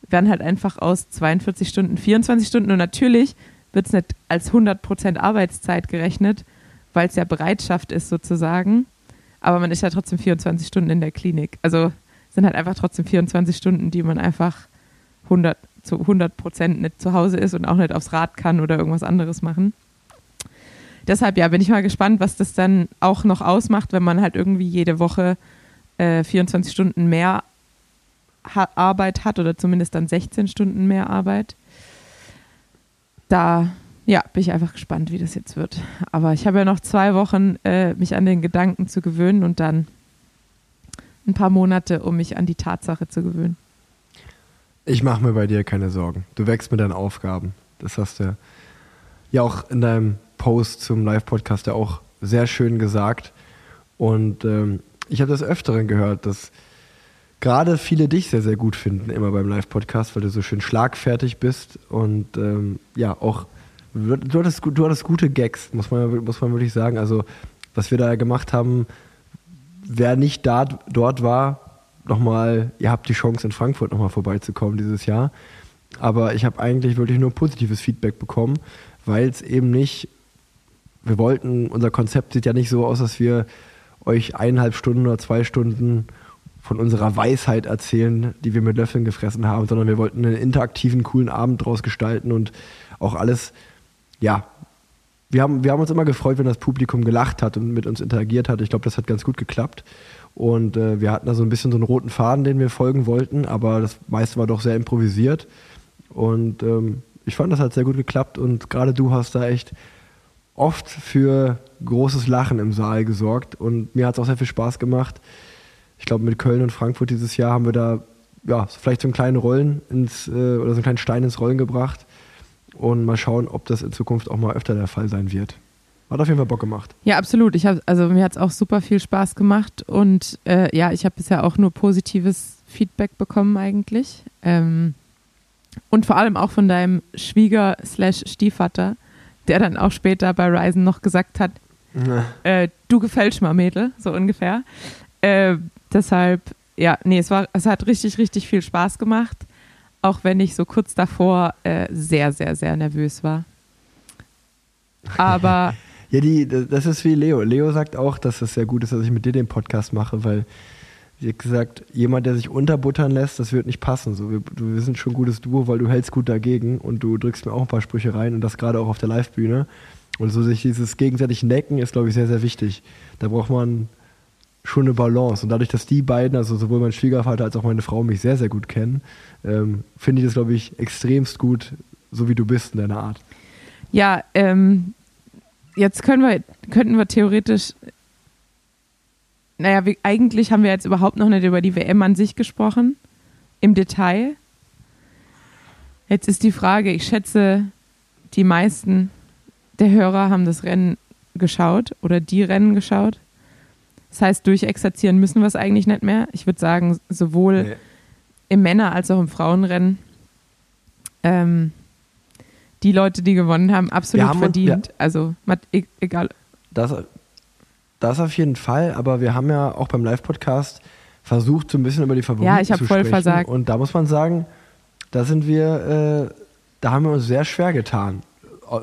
werden halt einfach aus 42 Stunden 24 Stunden und natürlich wird es nicht als 100% Arbeitszeit gerechnet, weil es ja Bereitschaft ist sozusagen. Aber man ist ja trotzdem 24 Stunden in der Klinik. Also sind halt einfach trotzdem 24 Stunden, die man einfach 100 zu 100 Prozent nicht zu Hause ist und auch nicht aufs Rad kann oder irgendwas anderes machen. Deshalb ja, bin ich mal gespannt, was das dann auch noch ausmacht, wenn man halt irgendwie jede Woche äh, 24 Stunden mehr Arbeit hat oder zumindest dann 16 Stunden mehr Arbeit. Da ja, bin ich einfach gespannt, wie das jetzt wird. Aber ich habe ja noch zwei Wochen, äh, mich an den Gedanken zu gewöhnen und dann ein paar Monate, um mich an die Tatsache zu gewöhnen. Ich mache mir bei dir keine Sorgen. Du wächst mit deinen Aufgaben. Das hast du ja auch in deinem Post zum Live-Podcast ja auch sehr schön gesagt. Und ähm, ich habe das Öfteren gehört, dass gerade viele dich sehr, sehr gut finden, immer beim Live-Podcast, weil du so schön schlagfertig bist und ähm, ja, auch du hattest, du hattest gute Gags, muss man, muss man wirklich sagen. Also, was wir da gemacht haben, wer nicht da, dort war, nochmal, ihr habt die Chance in Frankfurt nochmal vorbeizukommen dieses Jahr. Aber ich habe eigentlich wirklich nur positives Feedback bekommen, weil es eben nicht, wir wollten, unser Konzept sieht ja nicht so aus, dass wir euch eineinhalb Stunden oder zwei Stunden von unserer Weisheit erzählen, die wir mit Löffeln gefressen haben, sondern wir wollten einen interaktiven, coolen Abend draus gestalten und auch alles ja, wir haben, wir haben uns immer gefreut, wenn das Publikum gelacht hat und mit uns interagiert hat. Ich glaube, das hat ganz gut geklappt. Und äh, wir hatten da so ein bisschen so einen roten Faden, den wir folgen wollten, aber das meiste war doch sehr improvisiert. Und ähm, ich fand, das hat sehr gut geklappt und gerade du hast da echt oft für großes Lachen im Saal gesorgt und mir hat es auch sehr viel Spaß gemacht. Ich glaube, mit Köln und Frankfurt dieses Jahr haben wir da ja, vielleicht so einen kleinen Rollen ins, äh, oder so einen kleinen Stein ins Rollen gebracht und mal schauen, ob das in Zukunft auch mal öfter der Fall sein wird. Hat auf jeden Fall Bock gemacht. Ja, absolut. Ich hab, also mir hat es auch super viel Spaß gemacht und äh, ja, ich habe bisher auch nur positives Feedback bekommen eigentlich. Ähm, und vor allem auch von deinem Schwieger-Stiefvater, der dann auch später bei Ryzen noch gesagt hat, äh, du gefällst mal, Mädel, so ungefähr. Äh, deshalb, ja, nee, es, war, es hat richtig, richtig viel Spaß gemacht auch wenn ich so kurz davor äh, sehr, sehr, sehr nervös war. Aber. ja, die, das ist wie Leo. Leo sagt auch, dass es sehr gut ist, dass ich mit dir den Podcast mache, weil hat gesagt, jemand, der sich unterbuttern lässt, das wird nicht passen. So, wir, wir sind schon ein gutes Duo, weil du hältst gut dagegen und du drückst mir auch ein paar Sprüche rein und das gerade auch auf der Live-Bühne. Und so sich dieses gegenseitig Necken ist, glaube ich, sehr, sehr wichtig. Da braucht man schon eine Balance. Und dadurch, dass die beiden, also sowohl mein Schwiegervater als auch meine Frau, mich sehr, sehr gut kennen, ähm, finde ich das, glaube ich, extremst gut, so wie du bist in deiner Art. Ja, ähm, jetzt können wir, könnten wir theoretisch, naja, wir, eigentlich haben wir jetzt überhaupt noch nicht über die WM an sich gesprochen, im Detail. Jetzt ist die Frage, ich schätze, die meisten der Hörer haben das Rennen geschaut oder die Rennen geschaut. Das heißt, durchexerzieren müssen wir es eigentlich nicht mehr. Ich würde sagen, sowohl nee. im Männer- als auch im Frauenrennen. Ähm, die Leute, die gewonnen haben, absolut haben verdient. Wir, also, e-, egal. Das, das auf jeden Fall, aber wir haben ja auch beim Live-Podcast versucht, so ein bisschen über die Favoriten ja, ich zu voll Versagt. Und da muss man sagen, da sind wir, äh, da haben wir uns sehr schwer getan,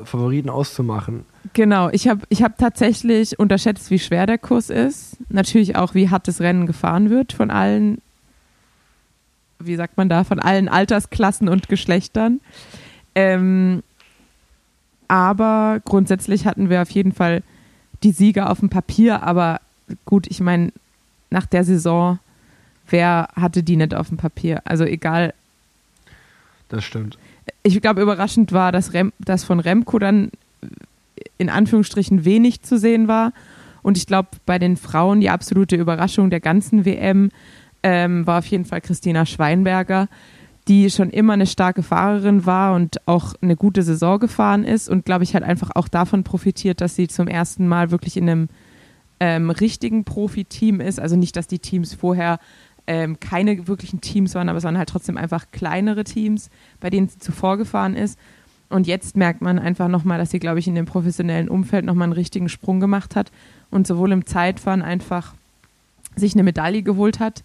Favoriten auszumachen. Genau, ich habe ich hab tatsächlich unterschätzt, wie schwer der Kurs ist. Natürlich auch, wie hart das Rennen gefahren wird von allen wie sagt man da, von allen Altersklassen und Geschlechtern. Ähm, aber grundsätzlich hatten wir auf jeden Fall die Sieger auf dem Papier. Aber gut, ich meine, nach der Saison, wer hatte die nicht auf dem Papier? Also egal. Das stimmt. Ich glaube, überraschend war, dass, Rem, dass von Remco dann in Anführungsstrichen wenig zu sehen war. Und ich glaube, bei den Frauen die absolute Überraschung der ganzen WM ähm, war auf jeden Fall Christina Schweinberger, die schon immer eine starke Fahrerin war und auch eine gute Saison gefahren ist und glaube ich halt einfach auch davon profitiert, dass sie zum ersten Mal wirklich in einem ähm, richtigen Profiteam ist. Also nicht, dass die Teams vorher ähm, keine wirklichen Teams waren, aber es waren halt trotzdem einfach kleinere Teams, bei denen sie zuvor gefahren ist. Und jetzt merkt man einfach nochmal, dass sie, glaube ich, in dem professionellen Umfeld nochmal einen richtigen Sprung gemacht hat und sowohl im Zeitfahren einfach sich eine Medaille geholt hat.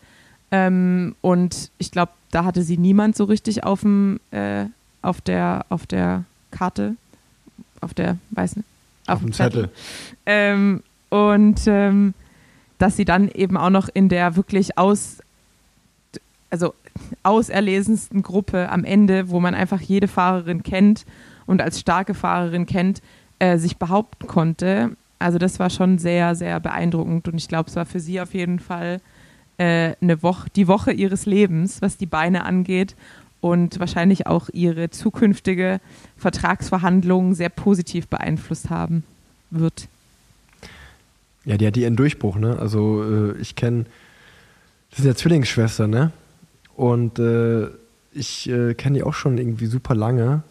Ähm, und ich glaube, da hatte sie niemand so richtig auf, dem, äh, auf, der, auf der Karte, auf der, weiß nicht, auf, Auf dem Zettel. Ähm, und ähm, dass sie dann eben auch noch in der wirklich aus, also auserlesensten Gruppe am Ende, wo man einfach jede Fahrerin kennt und als starke Fahrerin kennt, äh, sich behaupten konnte. Also das war schon sehr, sehr beeindruckend und ich glaube, es war für sie auf jeden Fall äh, eine Woche, die Woche ihres Lebens, was die Beine angeht und wahrscheinlich auch ihre zukünftige Vertragsverhandlungen sehr positiv beeinflusst haben wird. Ja, die hat ihren Durchbruch, ne? Also äh, ich kenne, das sind ja Zwillingsschwestern, ne? Und äh, ich äh, kenne die auch schon irgendwie super lange.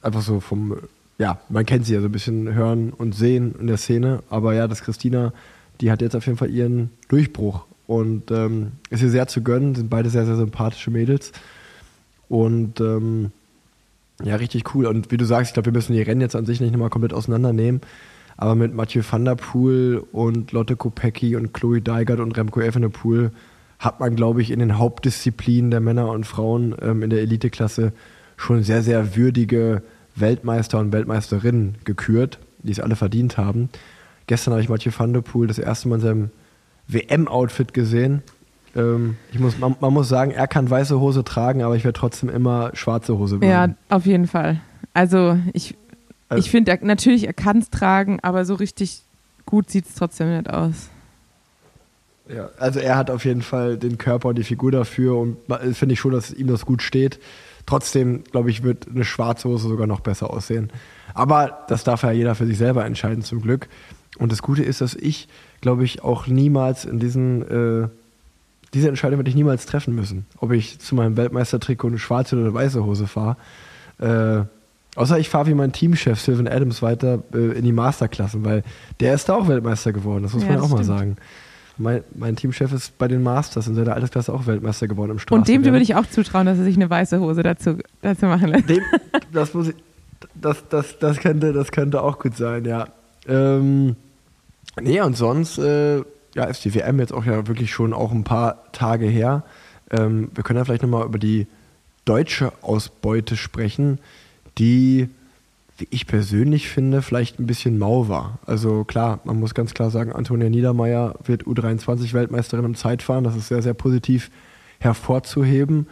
Einfach so vom, ja, man kennt sie ja so ein bisschen hören und sehen in der Szene. Aber ja, das Christina, die hat jetzt auf jeden Fall ihren Durchbruch. Und ähm, ist ihr sehr zu gönnen, sind beide sehr, sehr sympathische Mädels. Und ähm, ja, richtig cool. Und wie du sagst, ich glaube, wir müssen die Rennen jetzt an sich nicht nochmal komplett auseinandernehmen. Aber mit Mathieu van der Poel und Lotte Kopecki und Chloe Deigert und Remco Evenepoel hat man, glaube ich, in den Hauptdisziplinen der Männer und Frauen ähm, in der Eliteklasse schon sehr, sehr würdige Weltmeister und Weltmeisterinnen gekürt, die es alle verdient haben. Gestern habe ich Mathieu van der Poel das erste Mal in seinem WM-Outfit gesehen. Ähm, ich muss, man, man muss sagen, er kann weiße Hose tragen, aber ich werde trotzdem immer schwarze Hose Ja, bleiben. auf jeden Fall. Also ich, Also- ich finde, natürlich, er kann es tragen, aber so richtig gut sieht es trotzdem nicht aus. Ja, also er hat auf jeden Fall den Körper und die Figur dafür und finde ich schon, dass ihm das gut steht. Trotzdem, glaube ich, wird eine schwarze Hose sogar noch besser aussehen. Aber das darf ja jeder für sich selber entscheiden, zum Glück. Und das Gute ist, dass ich, glaube ich, auch niemals in diesen, äh, diese Entscheidung werde ich niemals treffen müssen. Ob ich zu meinem Weltmeistertrikot eine schwarze oder eine weiße Hose fahre. Äh, außer ich fahre wie mein Teamchef Sylvan Adams weiter äh, in die Masterklassen, weil der ist da auch Weltmeister geworden. Das muss Ja, man das auch mal stimmt. sagen. Mein, mein Teamchef ist bei den Masters in seiner Altersklasse auch Weltmeister geworden im Und dem würde ich auch zutrauen, dass er sich eine weiße Hose dazu, dazu machen lässt. Dem, das muss ich, das, das, das, könnte, das könnte auch gut sein, ja. Ähm, nee, und sonst äh, ja, ist die WM jetzt auch ja wirklich schon auch ein paar Tage her. Ähm, wir können ja vielleicht nochmal über die deutsche Ausbeute sprechen, die, wie ich persönlich finde, vielleicht ein bisschen mau war. Also klar, man muss ganz klar sagen, Antonia Niedermeyer wird U23-Weltmeisterin im Zeitfahren. Das ist sehr, sehr positiv hervorzuheben.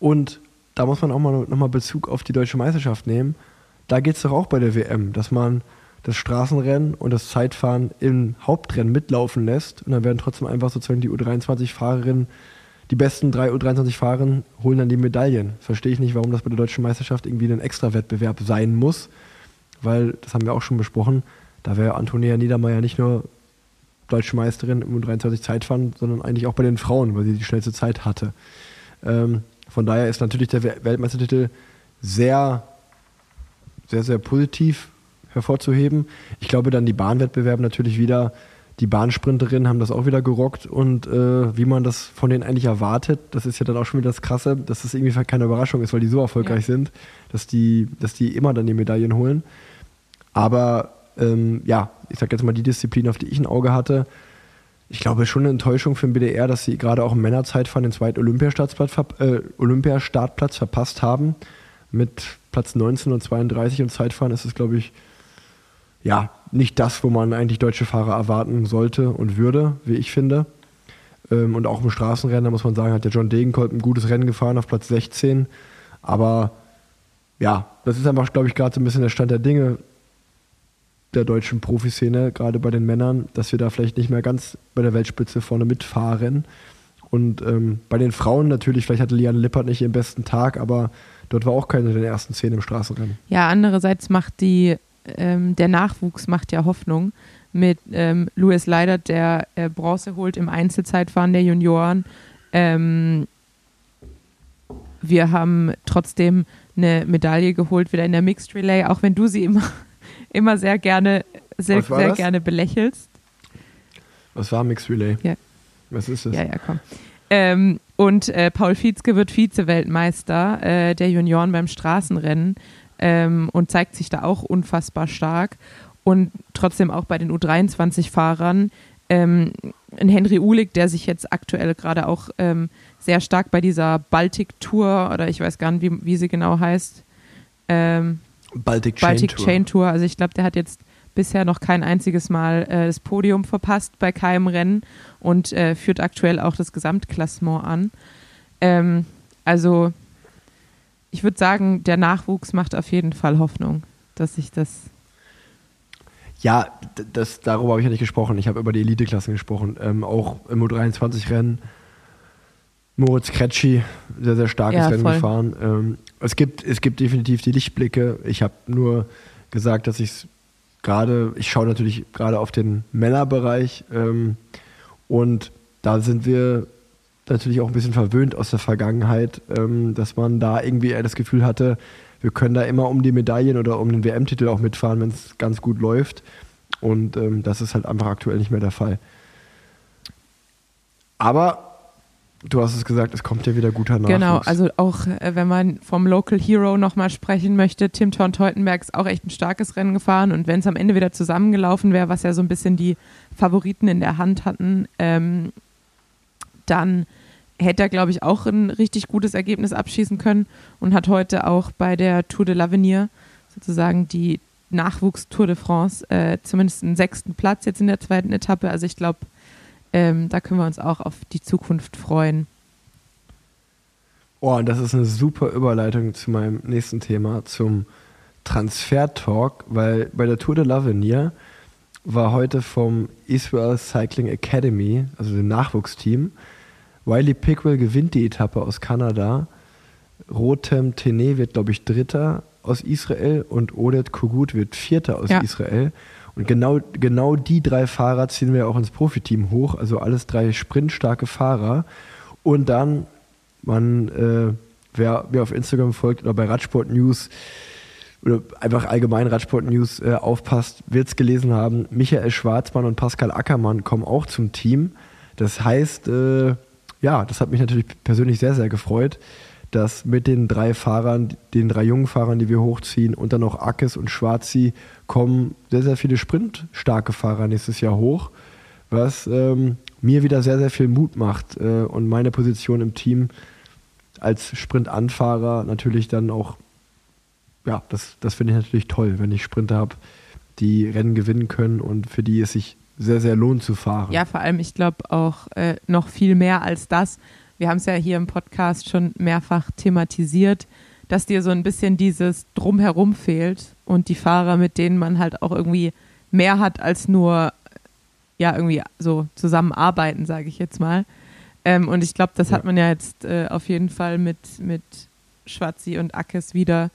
Und da muss man auch mal nochmal Bezug auf die deutsche Meisterschaft nehmen. Da geht es doch auch bei der WM, dass man das Straßenrennen und das Zeitfahren im Hauptrennen mitlaufen lässt. Und dann werden trotzdem einfach sozusagen die U23-Fahrerinnen, die besten drei U23-Fahrerinnen holen dann die Medaillen. Verstehe ich nicht, warum das bei der deutschen Meisterschaft irgendwie ein extra Wettbewerb sein muss. Weil, das haben wir auch schon besprochen, da wäre Antonia Niedermeyer nicht nur deutsche Meisterin im U23 Zeitfahren, sondern eigentlich auch bei den Frauen, weil sie die schnellste Zeit hatte. Ähm, von daher ist natürlich der We- Weltmeistertitel sehr, sehr, sehr positiv hervorzuheben. Ich glaube dann die Bahnwettbewerbe natürlich wieder, die Bahnsprinterinnen haben das auch wieder gerockt und äh, wie man das von denen eigentlich erwartet, das ist ja dann auch schon wieder das Krasse, dass das irgendwie keine Überraschung ist, weil die so erfolgreich sind, dass die, dass die immer dann die Medaillen holen. Aber ähm, ja, ich sag jetzt mal die Disziplin, auf die ich ein Auge hatte, ich glaube schon eine Enttäuschung für den BDR, dass sie gerade auch im Männerzeitfahren den zweiten Olympiastartplatz, äh, Olympiastartplatz verpasst haben. Mit Platz 19 und 32 und Zeitfahren ist es, glaube ich, ja, nicht das, wo man eigentlich deutsche Fahrer erwarten sollte und würde, wie ich finde. Ähm, und auch im Straßenrennen, da muss man sagen, hat der John Degenkolb ein gutes Rennen gefahren auf Platz 16. Aber ja, das ist einfach, glaube ich, gerade so ein bisschen der Stand der Dinge der deutschen Profiszene, gerade bei den Männern, dass wir da vielleicht nicht mehr ganz bei der Weltspitze vorne mitfahren. Und ähm, bei den Frauen natürlich, vielleicht hatte Liane Lippert nicht ihren besten Tag, aber dort war auch keine der ersten zehn im Straßenrennen. Ja, andererseits macht die, ähm, der Nachwuchs macht ja Hoffnung mit ähm, Louis Leidert, der äh, Bronze holt im Einzelzeitfahren der Junioren. Ähm, wir haben trotzdem eine Medaille geholt, wieder in der Mixed Relay, auch wenn du sie immer, immer sehr gerne, sehr, sehr das? gerne belächelst. Was war Mixed Relay? Ja. Was ist es? Ja, ja, komm. Ähm, und äh, Paul Fietzke wird Vize-Weltmeister äh, der Junioren beim Straßenrennen ähm, und zeigt sich da auch unfassbar stark. Und trotzdem auch bei den U23-Fahrern ähm, ein Henry Uhlig, der sich jetzt aktuell gerade auch ähm, sehr stark bei dieser Baltic Tour oder ich weiß gar nicht, wie, wie sie genau heißt, ähm, Baltic Chain Baltic Tour. Chain Tour. Also ich glaube, der hat jetzt bisher noch kein einziges Mal äh, das Podium verpasst bei keinem Rennen und äh, führt aktuell auch das Gesamtklassement an. Ähm, also ich würde sagen, der Nachwuchs macht auf jeden Fall Hoffnung, dass sich das. Ja, das, darüber habe ich ja nicht gesprochen. Ich habe über die Eliteklassen gesprochen. Ähm, auch im U23-Rennen. Moritz Kretschi, sehr, sehr starkes Ja, Rennen voll. gefahren. Ähm, es, gibt, es gibt definitiv die Lichtblicke. Ich habe nur gesagt, dass ich es gerade, ich schaue natürlich gerade auf den Männerbereich ähm, und da sind wir natürlich auch ein bisschen verwöhnt aus der Vergangenheit, ähm, dass man da irgendwie eher das Gefühl hatte, wir können da immer um die Medaillen oder um den WM-Titel auch mitfahren, wenn es ganz gut läuft. Und ähm, das ist halt einfach aktuell nicht mehr der Fall. Aber du hast es gesagt, es kommt ja wieder guter Nachwuchs. Genau, also auch äh, wenn man vom Local Hero nochmal sprechen möchte, Tim Thorn Teutenberg ist auch echt ein starkes Rennen gefahren und wenn es am Ende wieder zusammengelaufen wäre, was ja so ein bisschen die Favoriten in der Hand hatten, ähm, dann hätte er, glaube ich, auch ein richtig gutes Ergebnis abschießen können und hat heute auch bei der Tour de l'Avenir sozusagen die Nachwuchs-Tour de France äh, zumindest einen sechsten Platz jetzt in der zweiten Etappe. Also ich glaube, ähm, da können wir uns auch auf die Zukunft freuen. Oh, das ist eine super Überleitung zu meinem nächsten Thema, zum Transfer-Talk, weil bei der Tour de l'Avenir war heute vom Israel Cycling Academy, also dem Nachwuchsteam, Wiley Pickwell gewinnt die Etappe aus Kanada, Rotem Tene wird, glaube ich, Dritter aus Israel und Odet Kogut wird Vierter aus Ja. Israel. Und genau, genau die drei Fahrer ziehen wir auch ins Profiteam hoch, also alles drei sprintstarke Fahrer. Und dann, man, äh, wer mir auf Instagram folgt oder bei Radsport News oder einfach allgemein Radsport News äh, aufpasst, wird es gelesen haben, Michael Schwarzmann und Pascal Ackermann kommen auch zum Team. Das heißt, äh, ja, das hat mich natürlich persönlich sehr, sehr gefreut, dass mit den drei Fahrern, den drei jungen Fahrern, die wir hochziehen und dann noch Ackes und Schwarzi, kommen sehr, sehr viele sprintstarke Fahrer nächstes Jahr hoch, was ähm, mir wieder sehr, sehr viel Mut macht äh, und meine Position im Team als Sprintanfahrer natürlich dann auch, ja, das, das finde ich natürlich toll, wenn ich Sprinter habe, die Rennen gewinnen können und für die es sich sehr, sehr lohnt zu fahren. Ja, vor allem, ich glaube auch äh, noch viel mehr als das. Wir haben es ja hier im Podcast schon mehrfach thematisiert, dass dir so ein bisschen dieses Drumherum fehlt und die Fahrer, mit denen man halt auch irgendwie mehr hat als nur, ja, irgendwie so zusammenarbeiten, sage ich jetzt mal. Ähm, und ich glaube, das Ja. hat man ja jetzt äh, auf jeden Fall mit, mit Schwarzi und Ackes wieder,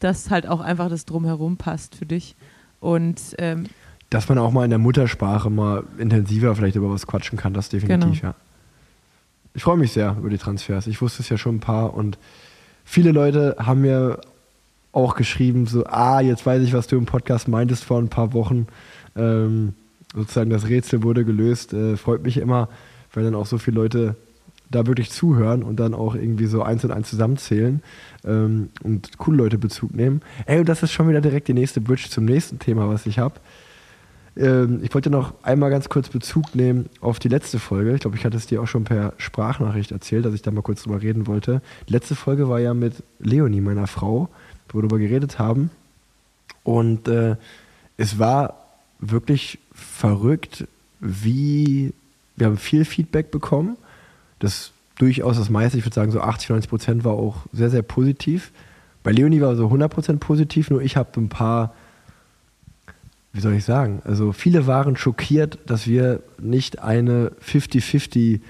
dass halt auch einfach das Drumherum passt für dich. Und ähm, Dass man auch mal in der Muttersprache mal intensiver vielleicht über was quatschen kann, das definitiv, Genau. ja. Ich freue mich sehr über die Transfers. Ich wusste es ja schon ein paar und viele Leute haben mir auch geschrieben, so, ah, jetzt weiß ich, was du im Podcast meintest vor ein paar Wochen. Ähm, sozusagen das Rätsel wurde gelöst. Äh, freut mich immer, weil dann auch so viele Leute da wirklich zuhören und dann auch irgendwie so eins und eins zusammenzählen ähm, und coole Leute Bezug nehmen. Ey, und das ist schon wieder direkt die nächste Bridge zum nächsten Thema, was ich habe. Ähm, ich wollte noch einmal ganz kurz Bezug nehmen auf die letzte Folge. Ich glaube, ich hatte es dir auch schon per Sprachnachricht erzählt, dass ich da mal kurz drüber reden wollte. Die letzte Folge war ja mit Leonie, meiner Frau, wo wir darüber geredet haben. Und äh, es war wirklich verrückt, wie wir haben viel Feedback bekommen das durchaus das meiste, ich würde sagen so 80, 90 Prozent war auch sehr, sehr positiv. Bei Leonie war so 100 Prozent positiv, nur ich habe ein paar, wie soll ich sagen, also viele waren schockiert, dass wir nicht eine 50-50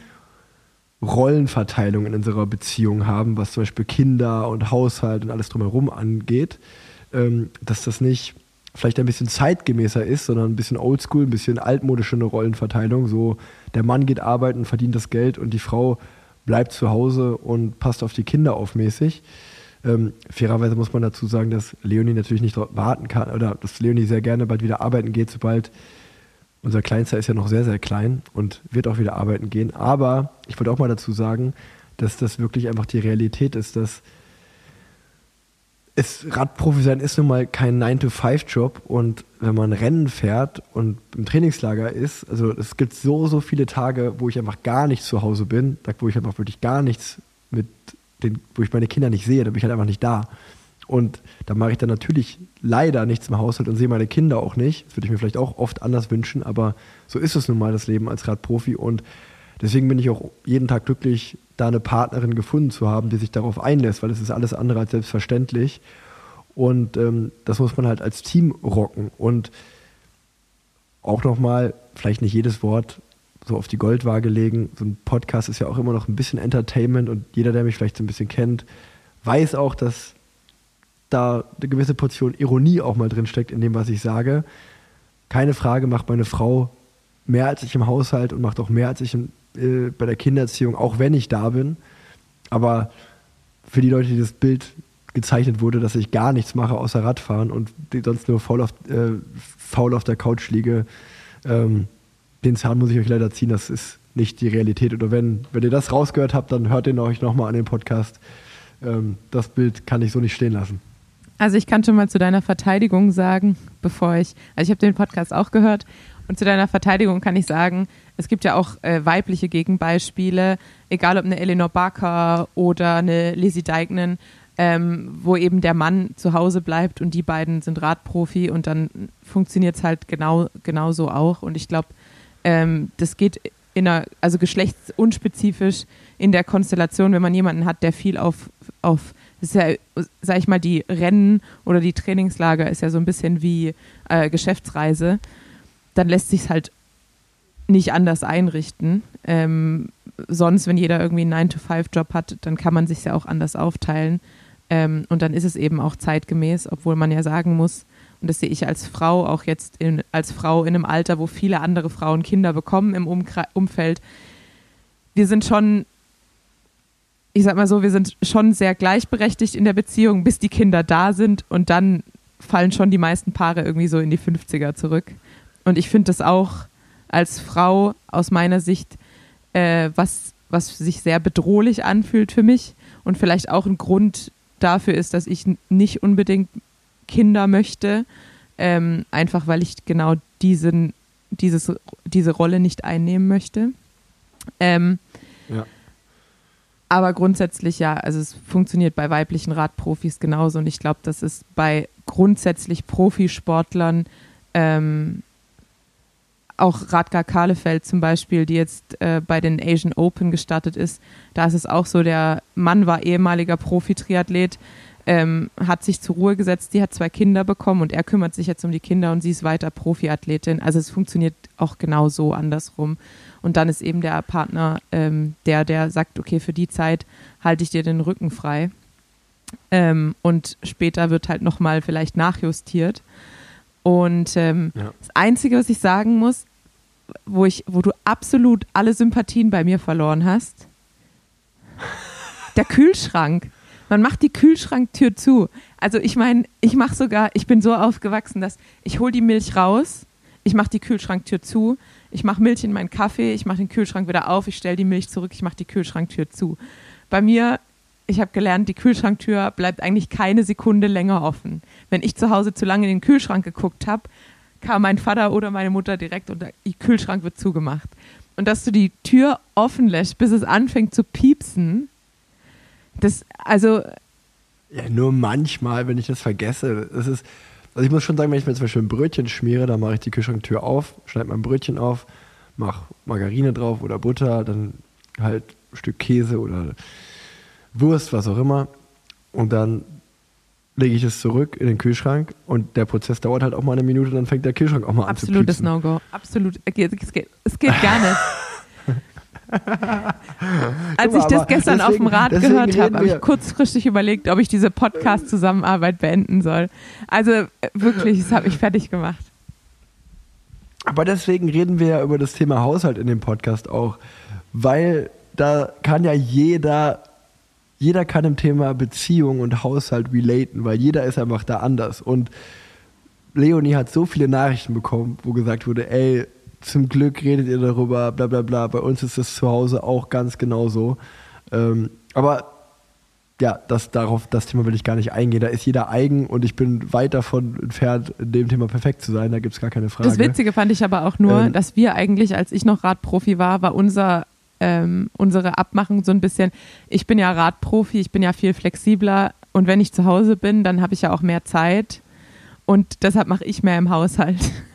Rollenverteilung in unserer Beziehung haben, was zum Beispiel Kinder und Haushalt und alles drumherum angeht, ähm, dass das nicht vielleicht ein bisschen zeitgemäßer ist, sondern ein bisschen oldschool, ein bisschen altmodische eine Rollenverteilung. So, der Mann geht arbeiten, verdient das Geld und die Frau bleibt zu Hause und passt auf die Kinder auf mäßig. Ähm, fairerweise muss man dazu sagen, dass Leonie natürlich nicht warten kann oder dass Leonie sehr gerne bald wieder arbeiten geht, sobald unser Kleinster ist ja noch sehr, sehr klein und wird auch wieder arbeiten gehen. Aber ich wollte auch mal dazu sagen, dass das wirklich einfach die Realität ist, dass es Radprofi sein ist nun mal kein 9-to-5-Job und wenn man Rennen fährt und im Trainingslager ist, also es gibt so, so viele Tage, wo ich einfach gar nicht zu Hause bin, wo ich einfach wirklich gar nichts mit den, wo ich meine Kinder nicht sehe, da bin ich halt einfach nicht da. Und da mache ich dann natürlich leider nichts im Haushalt und sehe meine Kinder auch nicht. Das würde ich mir vielleicht auch oft anders wünschen, aber so ist es nun mal das Leben als Radprofi. Und deswegen bin ich auch jeden Tag glücklich, da eine Partnerin gefunden zu haben, die sich darauf einlässt, weil es ist alles andere als selbstverständlich. Und ähm, das muss man halt als Team rocken. Und auch nochmal, vielleicht nicht jedes Wort so auf die Goldwaage legen. So ein Podcast ist ja auch immer noch ein bisschen Entertainment und jeder, der mich vielleicht so ein bisschen kennt, weiß auch, dass da eine gewisse Portion Ironie auch mal drin steckt in dem, was ich sage. Keine Frage, macht meine Frau mehr als ich im Haushalt und macht auch mehr als ich in, äh, bei der Kindererziehung, auch wenn ich da bin. Aber für die Leute, die das Bild gezeichnet wurde, dass ich gar nichts mache außer Radfahren und sonst nur faul auf, äh, faul auf der Couch liege, ähm, den Zahn muss ich euch leider ziehen. Das ist nicht die Realität. Oder wenn, wenn ihr das rausgehört habt, dann hört ihr euch nochmal an den Podcast. Ähm, das Bild kann ich so nicht stehen lassen. Also ich kann schon mal zu deiner Verteidigung sagen, bevor ich, also ich habe den Podcast auch gehört und zu deiner Verteidigung kann ich sagen, es gibt ja auch äh, weibliche Gegenbeispiele, egal ob eine Eleanor Barker oder eine Lizzie Deignan, ähm, wo eben der Mann zu Hause bleibt und die beiden sind Radprofi und dann funktioniert es halt genau genauso auch. Und ich glaube, ähm, das geht in einer, also geschlechtsunspezifisch in der Konstellation, wenn man jemanden hat, der viel auf, auf das ist ja, sag ich mal, die Rennen oder die Trainingslager ist ja so ein bisschen wie äh, Geschäftsreise, dann lässt sich es halt nicht anders einrichten. Ähm, sonst, wenn jeder irgendwie einen 9-to-5-Job hat, dann kann man sich ja auch anders aufteilen. Ähm, und dann ist es eben auch zeitgemäß, obwohl man ja sagen muss, und das sehe ich als Frau auch jetzt in, als Frau in einem Alter, wo viele andere Frauen Kinder bekommen im Umkre Umfeld. Wir sind schon ich sag mal so, wir sind schon sehr gleichberechtigt in der Beziehung, bis die Kinder da sind und dann fallen schon die meisten Paare irgendwie so in die 50er zurück. Und ich finde das auch als Frau aus meiner Sicht äh, was, was sich sehr bedrohlich anfühlt für mich und vielleicht auch ein Grund dafür ist, dass ich nicht unbedingt Kinder möchte, ähm, einfach weil ich genau diesen, dieses, diese Rolle nicht einnehmen möchte. Ähm, ja. Aber grundsätzlich ja, also es funktioniert bei weiblichen Radprofis genauso und ich glaube, das ist bei grundsätzlich Profisportlern ähm, auch Radgar Kahlefeld zum Beispiel, die jetzt äh, bei den Asian Open gestartet ist, da ist es auch so, der Mann war ehemaliger Profi-Triathlet, ähm, hat sich zur Ruhe gesetzt, die hat zwei Kinder bekommen und er kümmert sich jetzt um die Kinder und sie ist weiter Profiathletin. Also es funktioniert auch genau so andersrum. Und dann ist eben der Partner ähm, der, der sagt, okay, für die Zeit halte ich dir den Rücken frei. Ähm, und später wird halt nochmal vielleicht nachjustiert. Und ähm, ja. das Einzige, was ich sagen muss, wo, ich, wo du absolut alle Sympathien bei mir verloren hast, der Kühlschrank. Man macht die Kühlschranktür zu. Also ich meine, ich mache sogar, ich bin so aufgewachsen, dass ich hole die Milch raus, ich mache die Kühlschranktür zu, ich mache Milch in meinen Kaffee, ich mache den Kühlschrank wieder auf, ich stelle die Milch zurück, ich mache die Kühlschranktür zu. Bei mir, ich habe gelernt, die Kühlschranktür bleibt eigentlich keine Sekunde länger offen. Wenn ich zu Hause zu lange in den Kühlschrank geguckt habe, kam mein Vater oder meine Mutter direkt und der Kühlschrank wird zugemacht. Und dass du die Tür offen lässt, bis es anfängt zu piepsen, das, also. Ja, nur manchmal, wenn ich das vergesse. Das ist, also ich muss schon sagen, wenn ich mir zum Beispiel ein Brötchen schmiere, dann mache ich die Kühlschranktür auf, schneide mein Brötchen auf, mache Margarine drauf oder Butter, dann halt Stück Käse oder Wurst, was auch immer. Und dann lege ich es zurück in den Kühlschrank und der Prozess dauert halt auch mal eine Minute, dann fängt der Kühlschrank auch mal an zu Absolutes piepsen. No-Go. Absolut. Es geht, es geht gar nicht. Als ich das gestern auf dem deswegen- Rad deswegen gehört habe, habe ich kurzfristig überlegt, ob ich diese Podcast-Zusammenarbeit beenden soll. Also äh, wirklich, das hat mich fertig gemacht. Aber deswegen reden wir ja über das Thema Haushalt in dem Podcast auch, weil da kann ja jeder, jeder kann im Thema Beziehung und Haushalt relaten, weil jeder ist einfach da anders. Und Leonie hat so viele Nachrichten bekommen, wo gesagt wurde, ey, zum Glück redet ihr darüber, bla bla bla. Bei uns ist das zu Hause auch ganz genauso. Ähm, aber ja, das, darauf, das Thema will ich gar nicht eingehen. Da ist jeder eigen und ich bin weit davon entfernt, in dem Thema perfekt zu sein. Da gibt es gar keine Frage. Das Witzige fand ich aber auch nur, Ähm, dass wir eigentlich, als ich noch Radprofi war, war unser, ähm, unsere Abmachung so ein bisschen, ich bin ja Radprofi, ich bin ja viel flexibler und wenn ich zu Hause bin, dann habe ich ja auch mehr Zeit und deshalb mache ich mehr im Haushalt.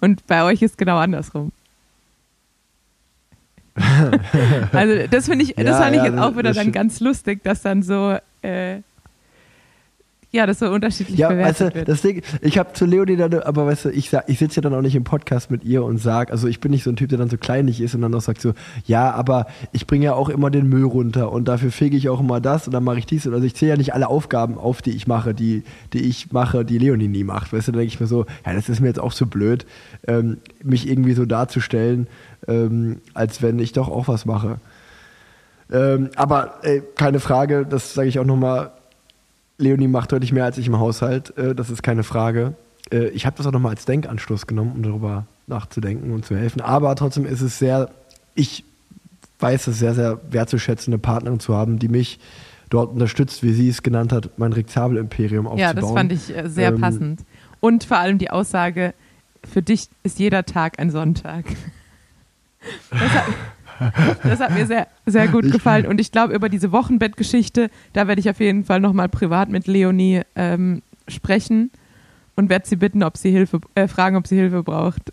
Und bei euch ist genau andersrum. also das finde ich, das Ja, fand ich ja, jetzt auch wieder dann stimmt. ganz lustig, dass dann so, äh, ja, das so unterschiedlich Ja, bewertet weißt du, wird. das Ding, ich habe zu Leonie dann, aber weißt du, ich, sag- ich sitze ja dann auch nicht im Podcast mit ihr und sag, also ich bin nicht so ein Typ, der dann so kleinlich ist und dann auch sagt so, ja, aber ich bringe ja auch immer den Müll runter und dafür fege ich auch immer das und dann mache ich dies. Und also ich zähle ja nicht alle Aufgaben auf, die ich mache, die, die ich mache, die Leonie nie macht. Weißt du, da denke ich mir so, ja, das ist mir jetzt auch so blöd, ähm, mich irgendwie so darzustellen, ähm, als wenn ich doch auch was mache. Ähm, aber ey, keine Frage, das sage ich auch nochmal, Leonie macht deutlich mehr als ich im Haushalt, äh, das ist keine Frage. Äh, ich habe das auch nochmal als Denkanstoß genommen, um darüber nachzudenken und zu helfen. Aber trotzdem ist es sehr, ich weiß es sehr, sehr wertzuschätzen, eine Partnerin zu haben, die mich dort unterstützt, wie sie es genannt hat, mein Rektabel-Imperium aufzubauen. Ja, das fand ich äh, sehr Ähm, passend. Und vor allem die Aussage, für dich ist jeder Tag ein Sonntag. Das das hat mir sehr, sehr gut gefallen. Und ich glaube, über diese Wochenbettgeschichte, da werde ich auf jeden Fall nochmal privat mit Leonie ähm, sprechen und werde sie bitten, ob sie Hilfe, äh, fragen, ob sie Hilfe braucht.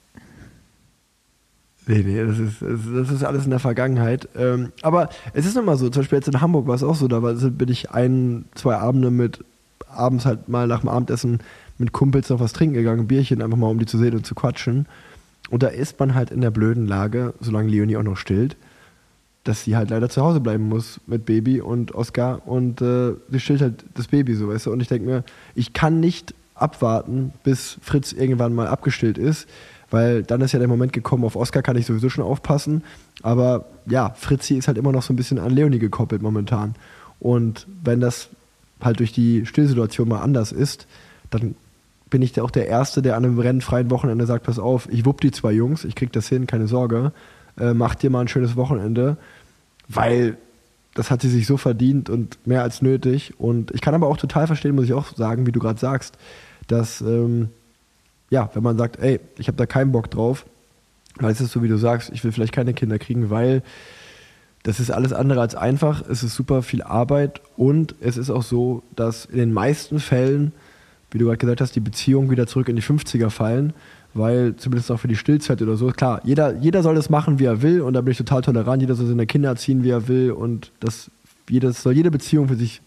Nee, nee, das ist, das ist- das ist alles in der Vergangenheit. Ähm, aber es ist immer so, zum Beispiel jetzt in Hamburg war es auch so, da war, bin ich ein, zwei Abende mit, abends halt mal nach dem Abendessen mit Kumpels noch was trinken gegangen, ein Bierchen, einfach mal um die zu sehen und zu quatschen. Und da ist man halt in der blöden Lage, solange Leonie auch noch stillt, dass sie halt leider zu Hause bleiben muss mit Baby und Oscar und äh, sie stillt halt das Baby so, weißt du. Und ich denke mir, ich kann nicht abwarten, bis Fritz irgendwann mal abgestillt ist, weil dann ist ja der Moment gekommen, auf Oscar kann ich sowieso schon aufpassen, aber ja, Fritzi ist halt immer noch so ein bisschen an Leonie gekoppelt momentan. Und wenn das halt durch die Stillsituation mal anders ist, dann bin ich da auch der Erste, der an einem rennfreien Wochenende sagt, pass auf, ich wupp die zwei Jungs, ich krieg das hin, keine Sorge, äh, mach dir mal ein schönes Wochenende, weil das hat sie sich so verdient und mehr als nötig. Und ich kann aber auch total verstehen, muss ich auch sagen, wie du gerade sagst, dass, ähm, ja, wenn man sagt, ey, ich habe da keinen Bock drauf, weil es ist so, wie du sagst, ich will vielleicht keine Kinder kriegen, weil das ist alles andere als einfach, es ist super viel Arbeit und es ist auch so, dass in den meisten Fällen, wie du gerade gesagt hast, die Beziehungen wieder zurück in die 50er fallen, weil zumindest auch für die Stillzeit oder so, klar, jeder, jeder soll das machen, wie er will und da bin ich total tolerant, jeder soll seine Kinder erziehen, wie er will und das, jedes, soll jede Beziehung für sich